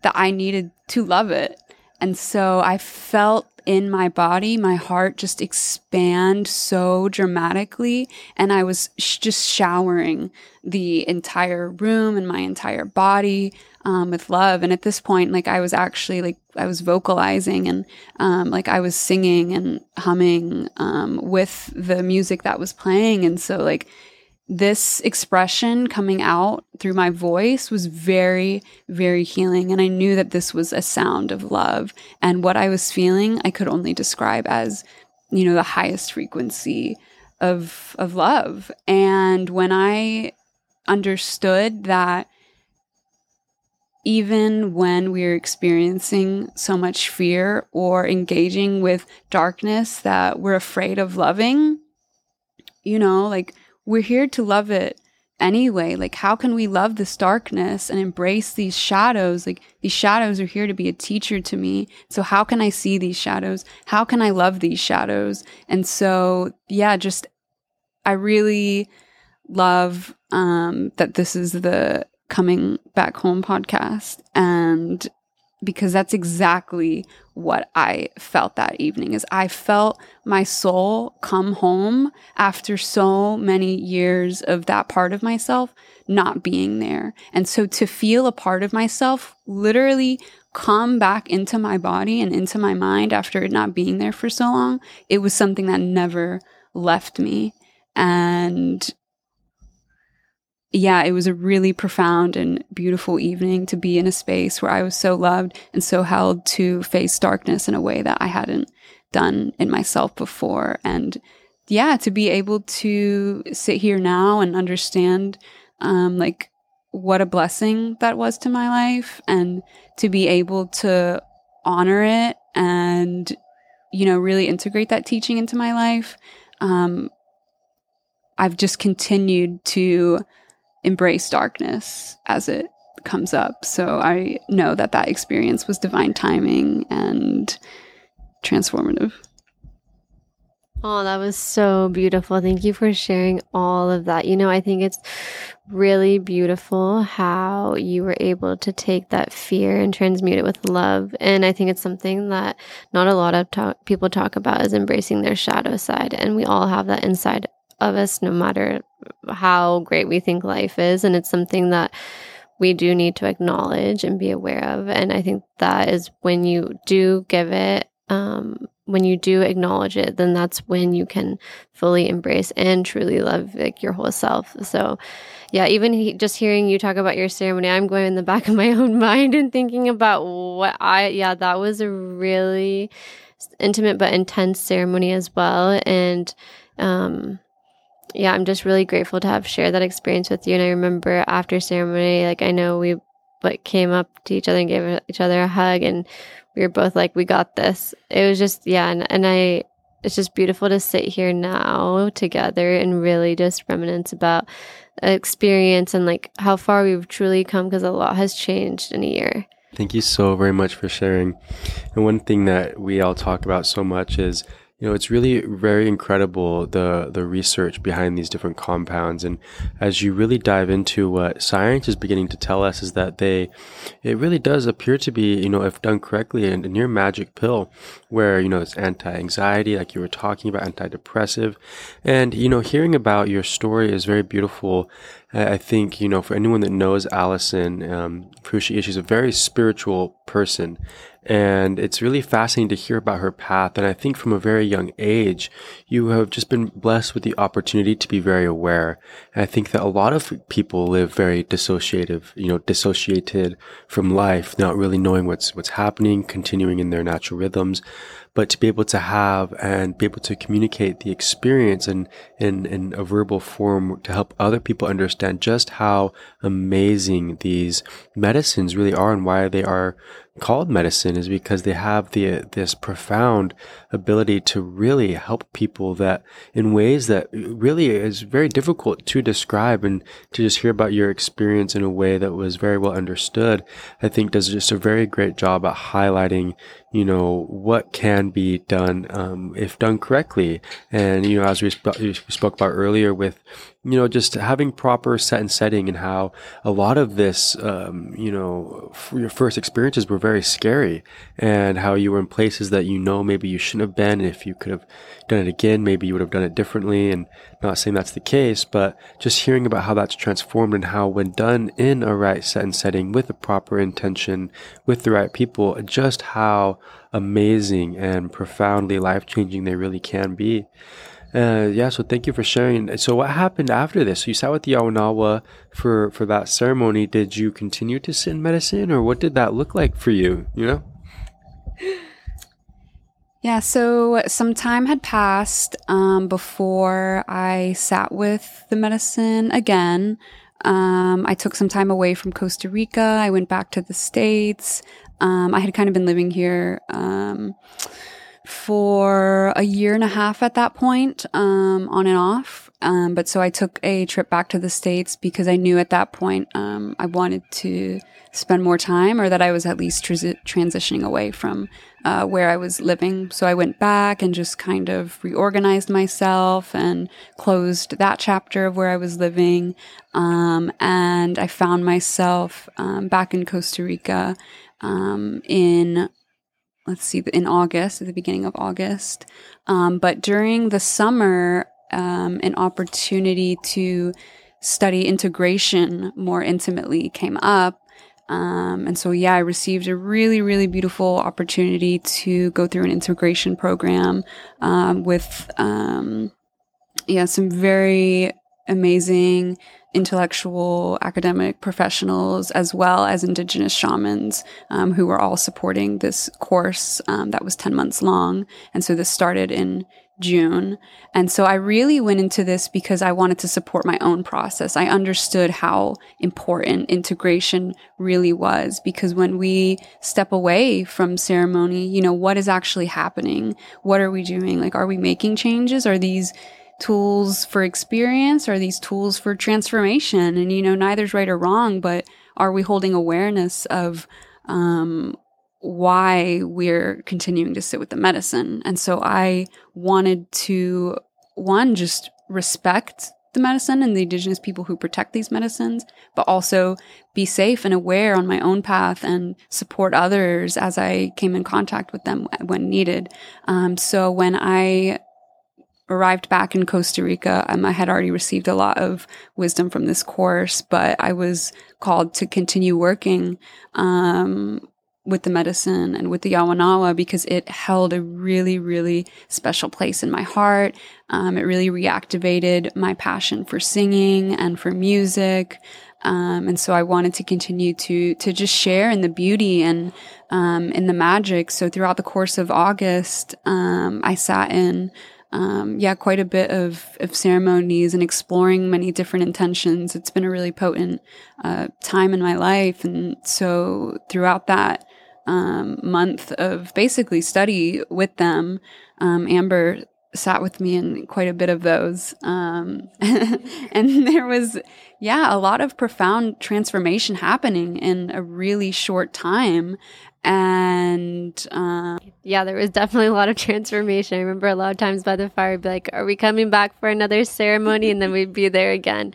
S2: that I needed to love it. And so I felt in my body, my heart just expand so dramatically. And I was sh- just showering the entire room and my entire body um, with love. And at this point, like I was actually like, I was vocalizing and um, like I was singing and humming um, with the music that was playing. And so, like, this expression coming out through my voice was very, very healing. And I knew that this was a sound of love. And what I was feeling, I could only describe as, you know, the highest frequency of, of love. And when I understood that even when we're experiencing so much fear or engaging with darkness that we're afraid of loving, you know, like we're here to love it anyway. Like, how can we love this darkness and embrace these shadows? Like, these shadows are here to be a teacher to me. So, how can I see these shadows? How can I love these shadows? And so, yeah, just, I really love um, that this is the coming back home podcast. And because that's exactly what I felt that evening is I felt my soul come home after so many years of that part of myself not being there. And so to feel a part of myself literally come back into my body and into my mind after it not being there for so long, it was something that never left me. And yeah, it was a really profound and beautiful evening to be in a space where I was so loved and so held to face darkness in a way that I hadn't done in myself before. And yeah, to be able to sit here now and understand, um, like what a blessing that was to my life and to be able to honor it and, you know, really integrate that teaching into my life. Um, I've just continued to embrace darkness as it comes up. So I know that that experience was divine timing and transformative.
S1: Oh, that was so beautiful. Thank you for sharing all of that. You know, I think it's really beautiful how you were able to take that fear and transmute it with love. And I think it's something that not a lot of talk- people talk about is embracing their shadow side. And we all have that inside of us, no matter how great we think life is. And it's something that we do need to acknowledge and be aware of. And I think that is when you do give it, um, when you do acknowledge it, then that's when you can fully embrace and truly love like your whole self. So, yeah, even he, just hearing you talk about your ceremony, I'm going in the *laughs* back of my own mind and thinking about what I, yeah, that was a really intimate but intense ceremony as well. And, um, yeah, I'm just really grateful to have shared that experience with you. And I remember after ceremony, like I know we like came up to each other and gave each other a hug, and we were both like, "We got this." It was just yeah, and, and I it's just beautiful to sit here now together and really just reminisce about experience and like how far we've truly come because a lot has changed in a year.
S3: Thank you so very much for sharing. And one thing that we all talk about so much is you know it's really very incredible the the research behind these different compounds. And as you really dive into what science is beginning to tell us is that they it really does appear to be you know if done correctly a, near magic pill where you know it's anti-anxiety like you were talking about antidepressive. And you know hearing about your story is very beautiful. I think, you know, for anyone that knows Alison, um, she's a very spiritual person. And it's really fascinating to hear about her path. And I think from a very young age, you have just been blessed with the opportunity to be very aware. And I think that a lot of people live very dissociative, you know, dissociated from life, not really knowing what's, what's happening, continuing in their natural rhythms but to be able to have and be able to communicate the experience in, in, in a verbal form to help other people understand just how amazing these medicines really are and why they are called medicine is because they have the this profound ability to really help people that in ways that really is very difficult to describe and to just hear about your experience in a way that was very well understood i think does just a very great job at highlighting you know what can be done um, if done correctly. And you know as we, sp- we spoke about earlier with you know, just having proper set and setting and how a lot of this, um, you know, your first experiences were very scary and how you were in places that you know maybe you shouldn't have been. If you could have done it again, maybe you would have done it differently. And not saying that's the case, but just hearing about how that's transformed and how when done in a right set and setting with the proper intention, with the right people, just how amazing and profoundly life changing they really can be. Uh, yeah, so thank you for sharing. So, what happened after this? So you sat with the Yawanawa for for that ceremony. Did you continue to sit in medicine, or what did that look like for you? You know. *sighs*
S2: Yeah, so some time had passed um, before I sat with the medicine again. Um, I took some time away from Costa Rica. I went back to the States. Um, I had kind of been living here um, for a year and a half at that point, um, on and off. Um, but so I took a trip back to the States because I knew at that point um, I wanted to spend more time or that I was at least transitioning away from uh, where I was living. So I went back and just kind of reorganized myself and closed that chapter of where I was living. Um, and I found myself um, back in Costa Rica um, in let's see, in August, at the beginning of August. Um, but during the summer, um, an opportunity to study integration more intimately came up. Um, and so, yeah, I received a really, really beautiful opportunity to go through an integration program um, with, um, yeah, some very amazing intellectual academic professionals as well as indigenous shamans um, who were all supporting this course um, that was 10 months long. And so this started in june. And so i really went into this because i wanted to support my own process. I understood how important integration really was because when we step away from ceremony you know what is actually happening? What are we doing? Like are we making changes? Are these tools for experience? Are these tools for transformation? And, you know, neither's right or wrong, but are we holding awareness of, um, why we're continuing to sit with the medicine? And so I wanted to, one, just respect the medicine and the indigenous people who protect these medicines, but also be safe and aware on my own path and support others as I came in contact with them when needed. Um, so when I arrived back in Costa Rica, um, I had already received a lot of wisdom from this course, but I was called to continue working um, with the medicine and with the Yawanawa because it held a really, really special place in my heart. Um, it really reactivated my passion for singing and for music. Um, and so I wanted to continue to to just share in the beauty and um, in the magic. So throughout the course of August, um, I sat in um, yeah, quite a bit of, of ceremonies and exploring many different intentions. It's been a really potent uh, time in my life. And so throughout that um, month of basically study with them, um, Amber sat with me in quite a bit of those. Um, *laughs* and there was, yeah, a lot of profound transformation happening in a really short time. And uh,
S1: yeah, there was definitely a lot of transformation. I remember a lot of times by the fire, I'd be like, Are we coming back for another ceremony? And then we'd be there again.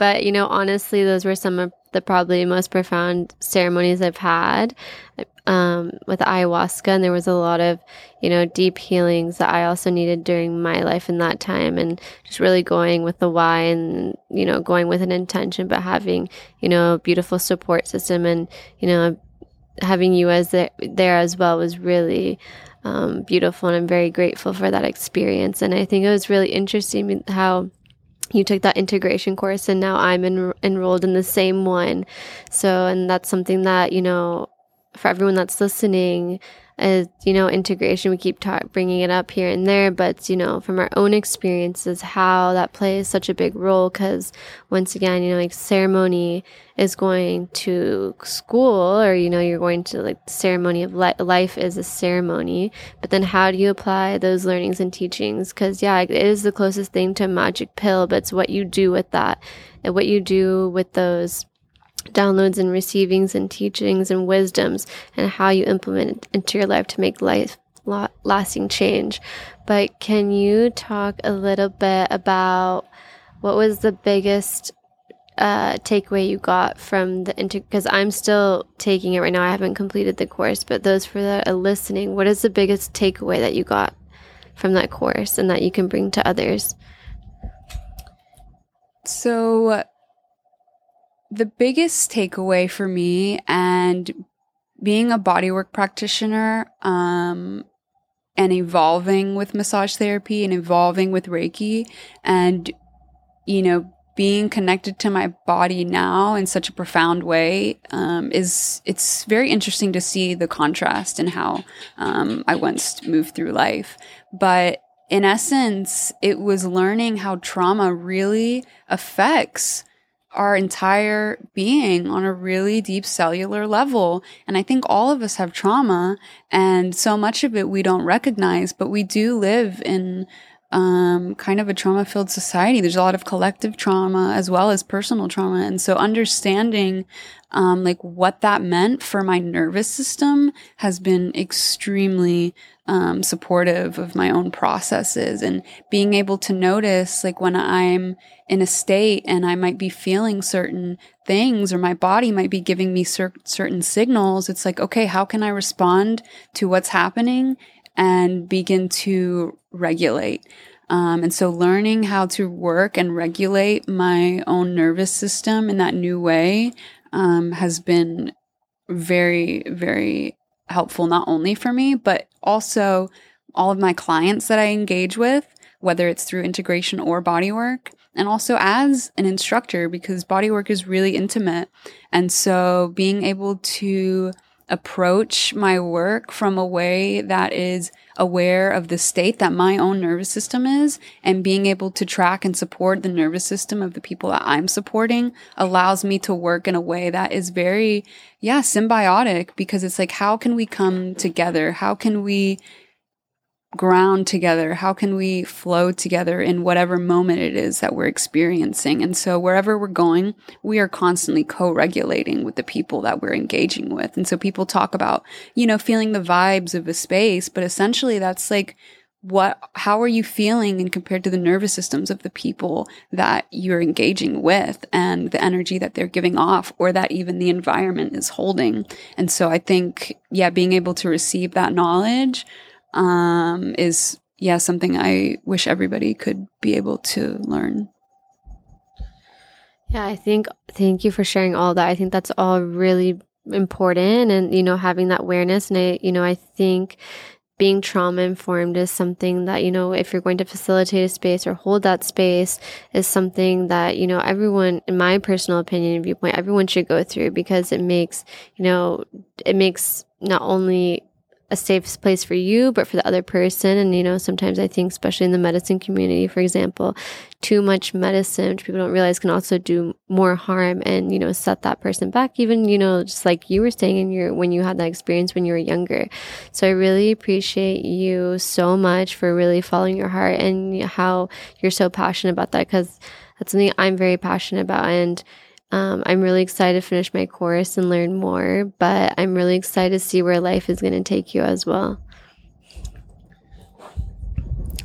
S1: But, you know, honestly, those were some of the probably most profound ceremonies I've had um, with ayahuasca. And there was a lot of, you know, deep healings that I also needed during my life in that time. And just really going with the why and, you know, going with an intention, but having, you know, a beautiful support system and, you know, having you as there, there as well was really um, beautiful. And I'm very grateful for that experience. And I think it was really interesting how you took that integration course and now I'm en- enrolled in the same one. So, and that's something that, you know, for everyone that's listening, you know, integration, we keep ta- bringing it up here and there, but you know, from our own experiences, how that plays such a big role. Because once again, you know, like ceremony is going to school, or you know, you're going to like ceremony of li- life is a ceremony, but then how do you apply those learnings and teachings? Because yeah, it is the closest thing to a magic pill, but it's what you do with that, and what you do with those downloads and receivings and teachings and wisdoms and how you implement it into your life to make life lasting change. But can you talk a little bit about what was the biggest uh, takeaway you got from the? Because I'm still taking it right now. I haven't completed the course, but those for that are listening, what is the biggest takeaway that you got from that course and that you can bring to others?
S2: So the biggest takeaway for me and being a bodywork practitioner um, and evolving with massage therapy and evolving with Reiki and, you know, being connected to my body now in such a profound way um, is it's very interesting to see the contrast in how um, I once moved through life. But in essence, it was learning how trauma really affects our entire being on a really deep cellular level. And I think all of us have trauma and so much of it we don't recognize, but we do live in um, kind of a trauma filled society. There's a lot of collective trauma as well as personal trauma. And so understanding, um, like what that meant for my nervous system has been extremely, um, supportive of my own processes and being able to notice, like when I'm in a state and I might be feeling certain things or my body might be giving me cer- certain signals. It's like, okay, how can I respond to what's happening and begin to regulate? Um, and so learning how to work and regulate my own nervous system in that new way um, has been very, very helpful, not only for me, but also all of my clients that I engage with, whether it's through integration or bodywork and also as an instructor because bodywork is really intimate. And so being able to approach my work from a way that is aware of the state that my own nervous system is and being able to track and support the nervous system of the people that I'm supporting allows me to work in a way that is very, yeah, symbiotic because it's like, how can we come together? How can we ground together? How can we flow together in whatever moment it is that we're experiencing? And so wherever we're going, we are constantly co-regulating with the people that we're engaging with. And so people talk about, you know, feeling the vibes of a space, but essentially that's like, what how are you feeling and compared to the nervous systems of the people that you're engaging with and the energy that they're giving off or that even the environment is holding and so i think yeah being able to receive that knowledge um, is yeah something I wish everybody could be able to learn.
S1: Yeah, I think thank you for sharing all that. I think that's all really important and you know having that awareness and I you know I think being trauma informed is something that you know if you're going to facilitate a space or hold that space is something that you know everyone in my personal opinion and viewpoint everyone should go through because it makes you know it makes not only a safe place for you, but for the other person. And, you know, sometimes I think, especially in the medicine community, for example, too much medicine, which people don't realize can also do more harm and, you know, set that person back, even, you know, just like you were saying in your, when you had that experience when you were younger. So I really appreciate you so much for really following your heart and how you're so passionate about that because that's something I'm very passionate about. And, um, I'm really excited to finish my course and learn more, but I'm really excited to see where life is going to take you as well.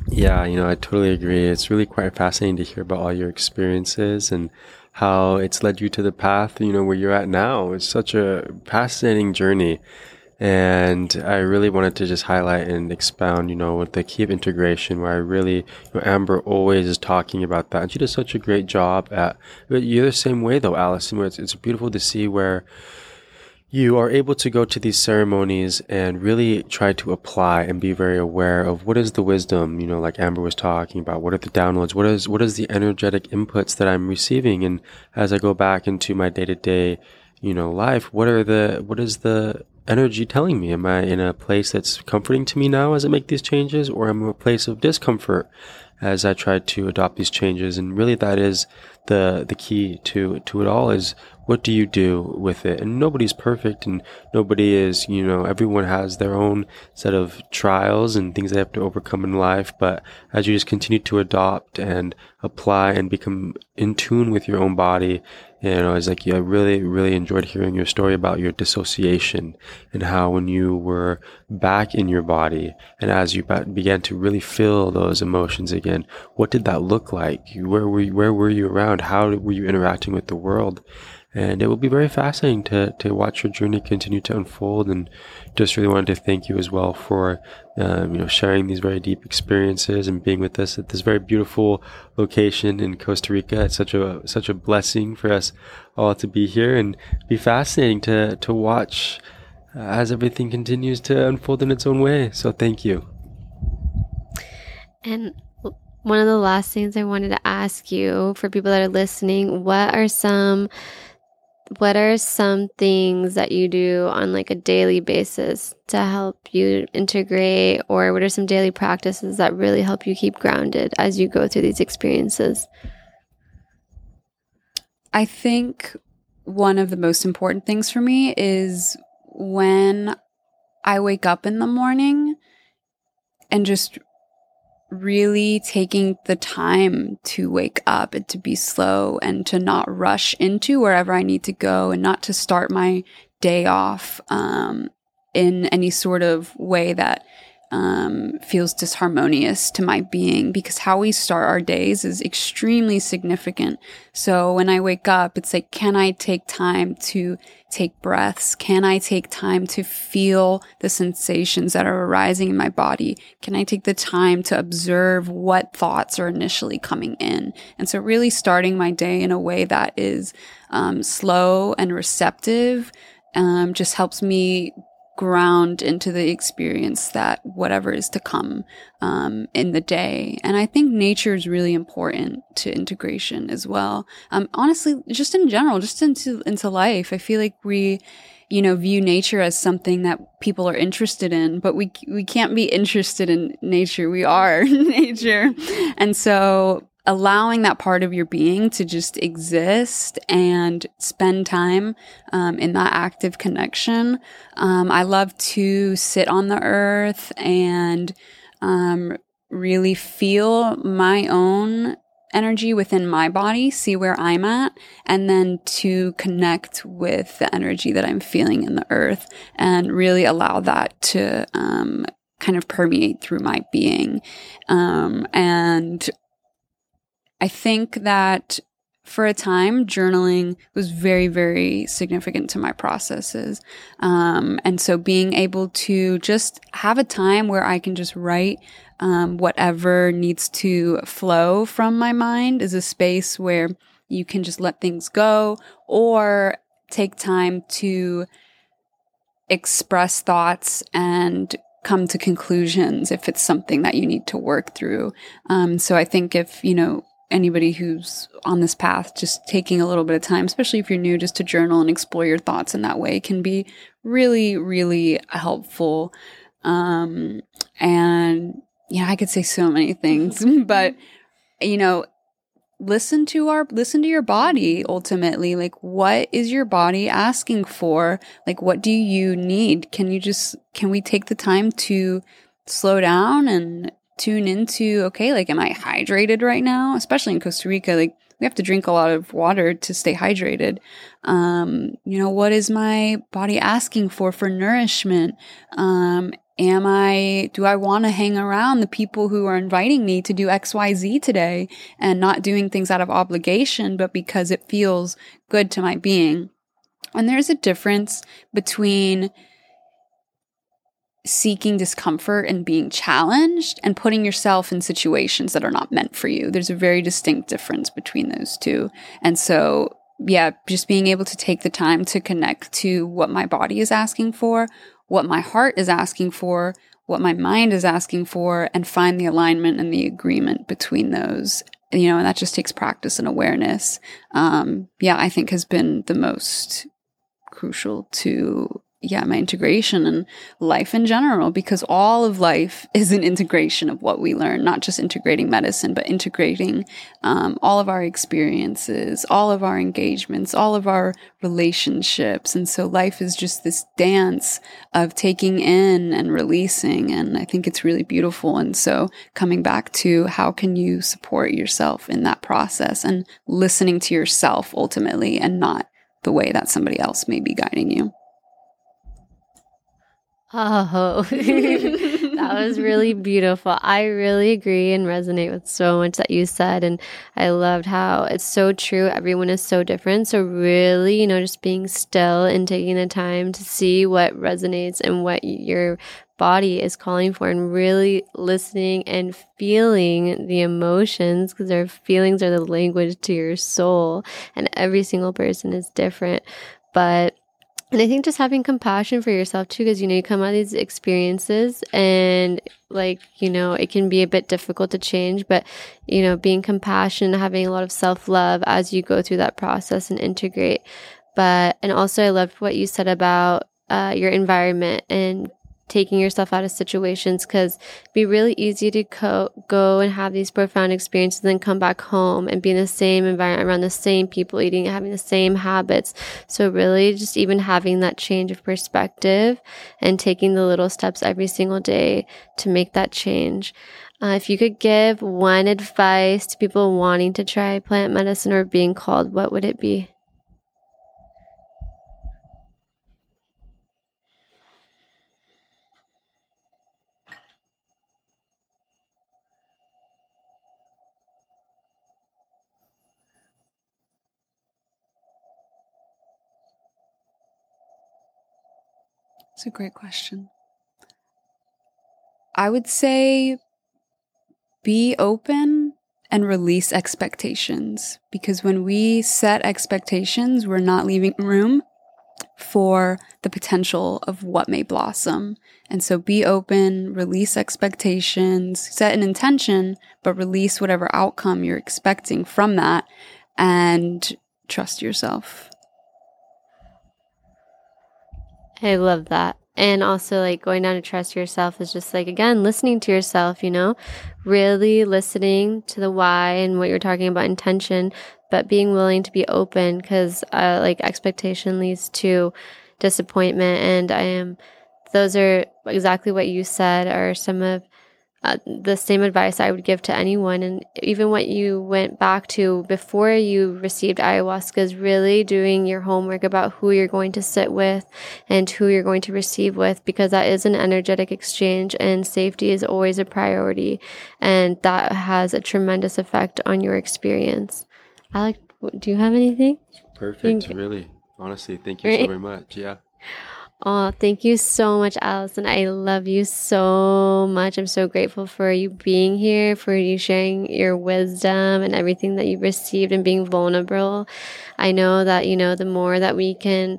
S3: Yeah, you know, I totally agree. It's really quite fascinating to hear about all your experiences and how it's led you to the path, you know, where you're at now. It's such a fascinating journey. And I really wanted to just highlight and expound, you know, with the key of integration, where I really, you know, Amber always is talking about that. And she does such a great job at, but you're the same way though, Alison, where it's, it's beautiful to see where you are able to go to these ceremonies and really try to apply and be very aware of what is the wisdom, you know, like Amber was talking about, what are the downloads, what is, what is the energetic inputs that I'm receiving? And as I go back into my day to day, you know, life, what are the, what is the, energy telling me? Am I in a place that's comforting to me now as I make these changes, or am I in a place of discomfort as I try to adopt these changes? And really, that is the the key to to it all is what do you do with it? And nobody's perfect, and nobody is. You know, everyone has their own set of trials and things they have to overcome in life. But as you just continue to adopt and apply and become in tune with your own body you know, it's like, yeah, I really, really enjoyed hearing your story about your dissociation and how when you were back in your body and as you began to really feel those emotions again, what did that look like? Where were you, where were you around? How were you interacting with the world? And it will be very fascinating to, to watch your journey continue to unfold. And just really wanted to thank you as well for, um, you know, sharing these very deep experiences and being with us at this very beautiful location in Costa Rica. It's such a, such a blessing for us all to be here and be fascinating to, to watch as everything continues to unfold in its own way. So thank you.
S1: And one of the last things I wanted to ask you for people that are listening, what are some what are some things that you do on like a daily basis to help you integrate or what are some daily practices that really help you keep grounded as you go through these experiences?
S2: I think one of the most important things for me is when i wake up in the morning and just really taking the time to wake up and to be slow and to not rush into wherever I need to go and not to start my day off um, in any sort of way that um, feels disharmonious to my being because how we start our days is extremely significant. So when I wake up, it's like, can I take time to take breaths? Can I take time to feel the sensations that are arising in my body? Can I take the time to observe what thoughts are initially coming in? And so really starting my day in a way that is um, slow and receptive um, just helps me ground into the experience that whatever is to come um, in the day. And I think nature is really important to integration as well. Um, honestly, just in general, just into into life, I feel like we you know view nature as something that people are interested in but we we can't be interested in nature we are *laughs* nature and so allowing that part of your being to just exist and spend time um, in that active connection. Um, I love to sit on the earth and um, really feel my own energy within my body, see where I'm at, and then to connect with the energy that I'm feeling in the earth and really allow that to um, kind of permeate through my being. Um, and I think that for a time, journaling was very, very significant to my processes. Um, and so being able to just have a time where I can just write um, whatever needs to flow from my mind is a space where you can just let things go or take time to express thoughts and come to conclusions if it's something that you need to work through. Um, so I think if, you know, anybody who's on this path, just taking a little bit of time, especially if you're new, just to journal and explore your thoughts in that way can be really, really helpful. Um, and yeah, I could say so many things, *laughs* but you know, listen to our listen to your body ultimately. Like what is your body asking for? Like what do you need? Can you just can we take the time to slow down and tune into okay like am i hydrated right now? Especially in costa rica like we have to drink a lot of water to stay hydrated. Um you know what is my body asking for for nourishment? Um Am I, do I want to hang around the people who are inviting me to do XYZ today and not doing things out of obligation, but because it feels good to my being? And there's a difference between seeking discomfort and being challenged and putting yourself in situations that are not meant for you. There's a very distinct difference between those two. And so, yeah, just being able to take the time to connect to what my body is asking for, what my heart is asking for, what my mind is asking for, and find the alignment and the agreement between those. You know, and that just takes practice and awareness. Um, yeah, I think has been the most crucial to yeah, my integration and life in general, because all of life *laughs* is an integration of what we learn, not just integrating medicine, but integrating um, all of our experiences, all of our engagements, all of our relationships. And so life is just this dance of taking in and releasing. And I think it's really beautiful. And so coming back to how can you support yourself in that process and listening to yourself ultimately and not the way that somebody else may be guiding you.
S1: Oh, *laughs* that was really beautiful. I really agree and resonate with so much that you said. And I loved how it's so true. Everyone is so different. So, really, you know, just being still and taking the time to see what resonates and what your body is calling for and really listening and feeling the emotions because our feelings are the language to your soul and every single person is different but and I think just having compassion for yourself too, because you know, you come out of these experiences and like, you know, it can be a bit difficult to change, but you know, being compassionate, having a lot of self love as you go through that process and integrate. But, and also I loved what you said about uh, your environment and taking yourself out of situations because it'd be really easy to co- go and have these profound experiences and then come back home and be in the same environment around the same people eating having the same habits. So really just even having that change of perspective and taking the little steps every single day to make that change. Uh, if you could give one advice to people wanting to try plant medicine or being called what would it be
S2: It's a great question. I would say be open and release expectations because when we set expectations, we're not leaving room for the potential of what may blossom. And so be open, release expectations, set an intention, but release whatever outcome you're expecting from that and trust yourself.
S1: I love that. And also, like going down to trust yourself is just like, again, listening to yourself, you know, really listening to the why and what you're talking about intention, but being willing to be open because, uh, like, expectation leads to disappointment. And I am, those are exactly what you said are some of uh, the same advice I would give to anyone. And even what you went back to before you received ayahuasca is really doing your homework about who you're going to sit with and who you're going to receive with, because that is an energetic exchange and safety is always a priority. And that has a tremendous effect on your experience. Alec, do you have anything?
S3: Perfect. Really. Honestly, thank you right? so very much. Yeah.
S1: Oh, thank you so much, Alison. I love you so much. I'm so grateful for you being here, for you sharing your wisdom and everything that you've received and being vulnerable. I know that, you know, the more that we can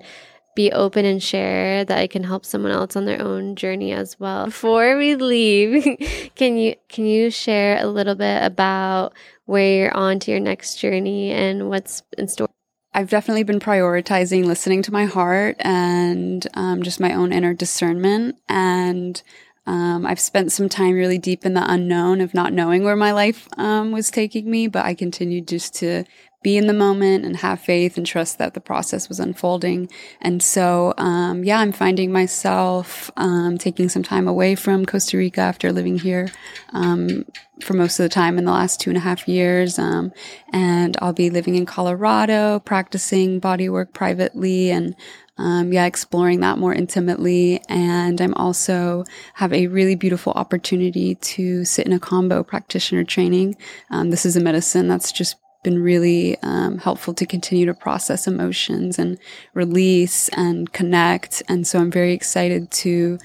S1: be open and share that it can help someone else on their own journey as well. Before we leave, *laughs* can you can you share a little bit about where you're on to your next journey and what's in store?
S2: I've definitely been prioritizing listening to my heart and um, just my own inner discernment. And Um, I've spent some time really deep in the unknown of not knowing where my life um, was taking me, but I continued just to be in the moment and have faith and trust that the process was unfolding. And so, um, yeah, I'm finding myself um, taking some time away from Costa Rica after living here um, for most of the time in the last two and a half years. Um, and I'll be living in Colorado, practicing body work privately and um, yeah, exploring that more intimately. And I'm also have a really beautiful opportunity to sit in a Kambo practitioner training. Um, this is a medicine that's just been really um, helpful to continue to process emotions and release and connect. And so I'm very excited to,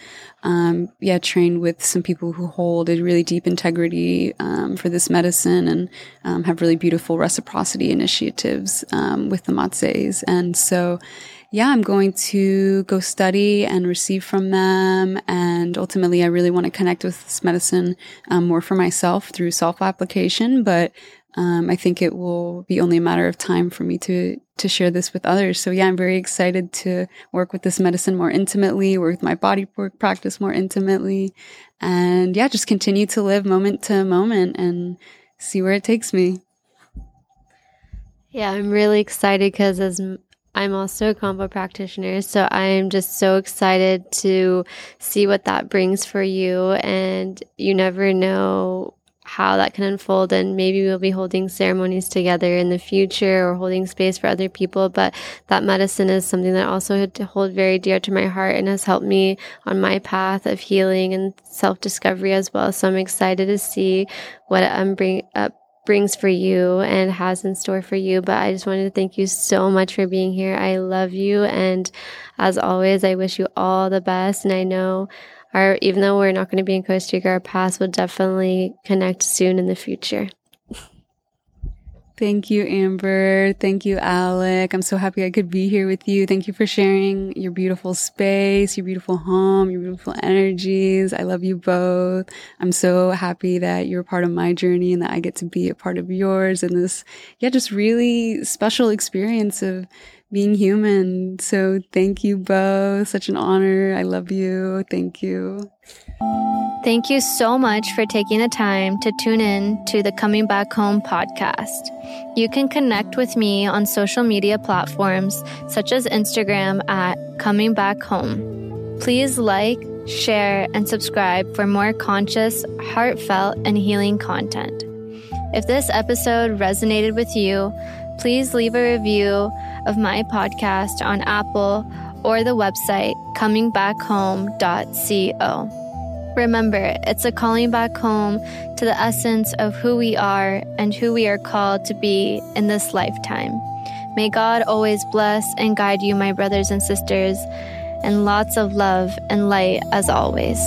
S2: um, yeah, train with some people who hold a really deep integrity um, for this medicine and um, have really beautiful reciprocity initiatives um, with the Matses. And so, yeah, I'm going to go study and receive from them. And ultimately, I really want to connect with this medicine um, more for myself through self application. But um, I think it will be only a matter of time for me to to share this with others. So yeah, I'm very excited to work with this medicine more intimately, work with my body work practice more intimately, and yeah, just continue to live moment to moment and see where it takes me.
S1: Yeah, I'm really excited because as I'm also a Kambo practitioner, so I'm just so excited to see what that brings for you. And you never know how that can unfold, and maybe we'll be holding ceremonies together in the future or holding space for other people. But that medicine is something that also had to hold very dear to my heart and has helped me on my path of healing and self discovery as well. So I'm excited to see what I'm bring up brings for you and has in store for you. But I just wanted to thank you so much for being here. I love you. And as always, I wish you all the best. And I know our, even though we're not going to be in Costa Rica, our paths will definitely connect soon in the future.
S2: Thank you, Amber. Thank you, Alec. I'm so happy I could be here with you. Thank you for sharing your beautiful space, your beautiful home, your beautiful energies. I love you both. I'm so happy that you're part of my journey and that I get to be a part of yours and this, yeah, just really special experience of being human. So thank you both. Such an honor. I love you. Thank you.
S1: Thank you so much for taking the time to tune in to the Coming Back Home podcast. You can connect with me on social media platforms such as Instagram at Coming Back Home. Please like, share, and subscribe for more conscious, heartfelt, and healing content. If this episode resonated with you, please leave a review of my podcast on Apple or the website comingbackhome.co. Remember, it's a calling back home to the essence of who we are and who we are called to be in this lifetime. May God always bless and guide you, my brothers and sisters, and lots of love and light as always.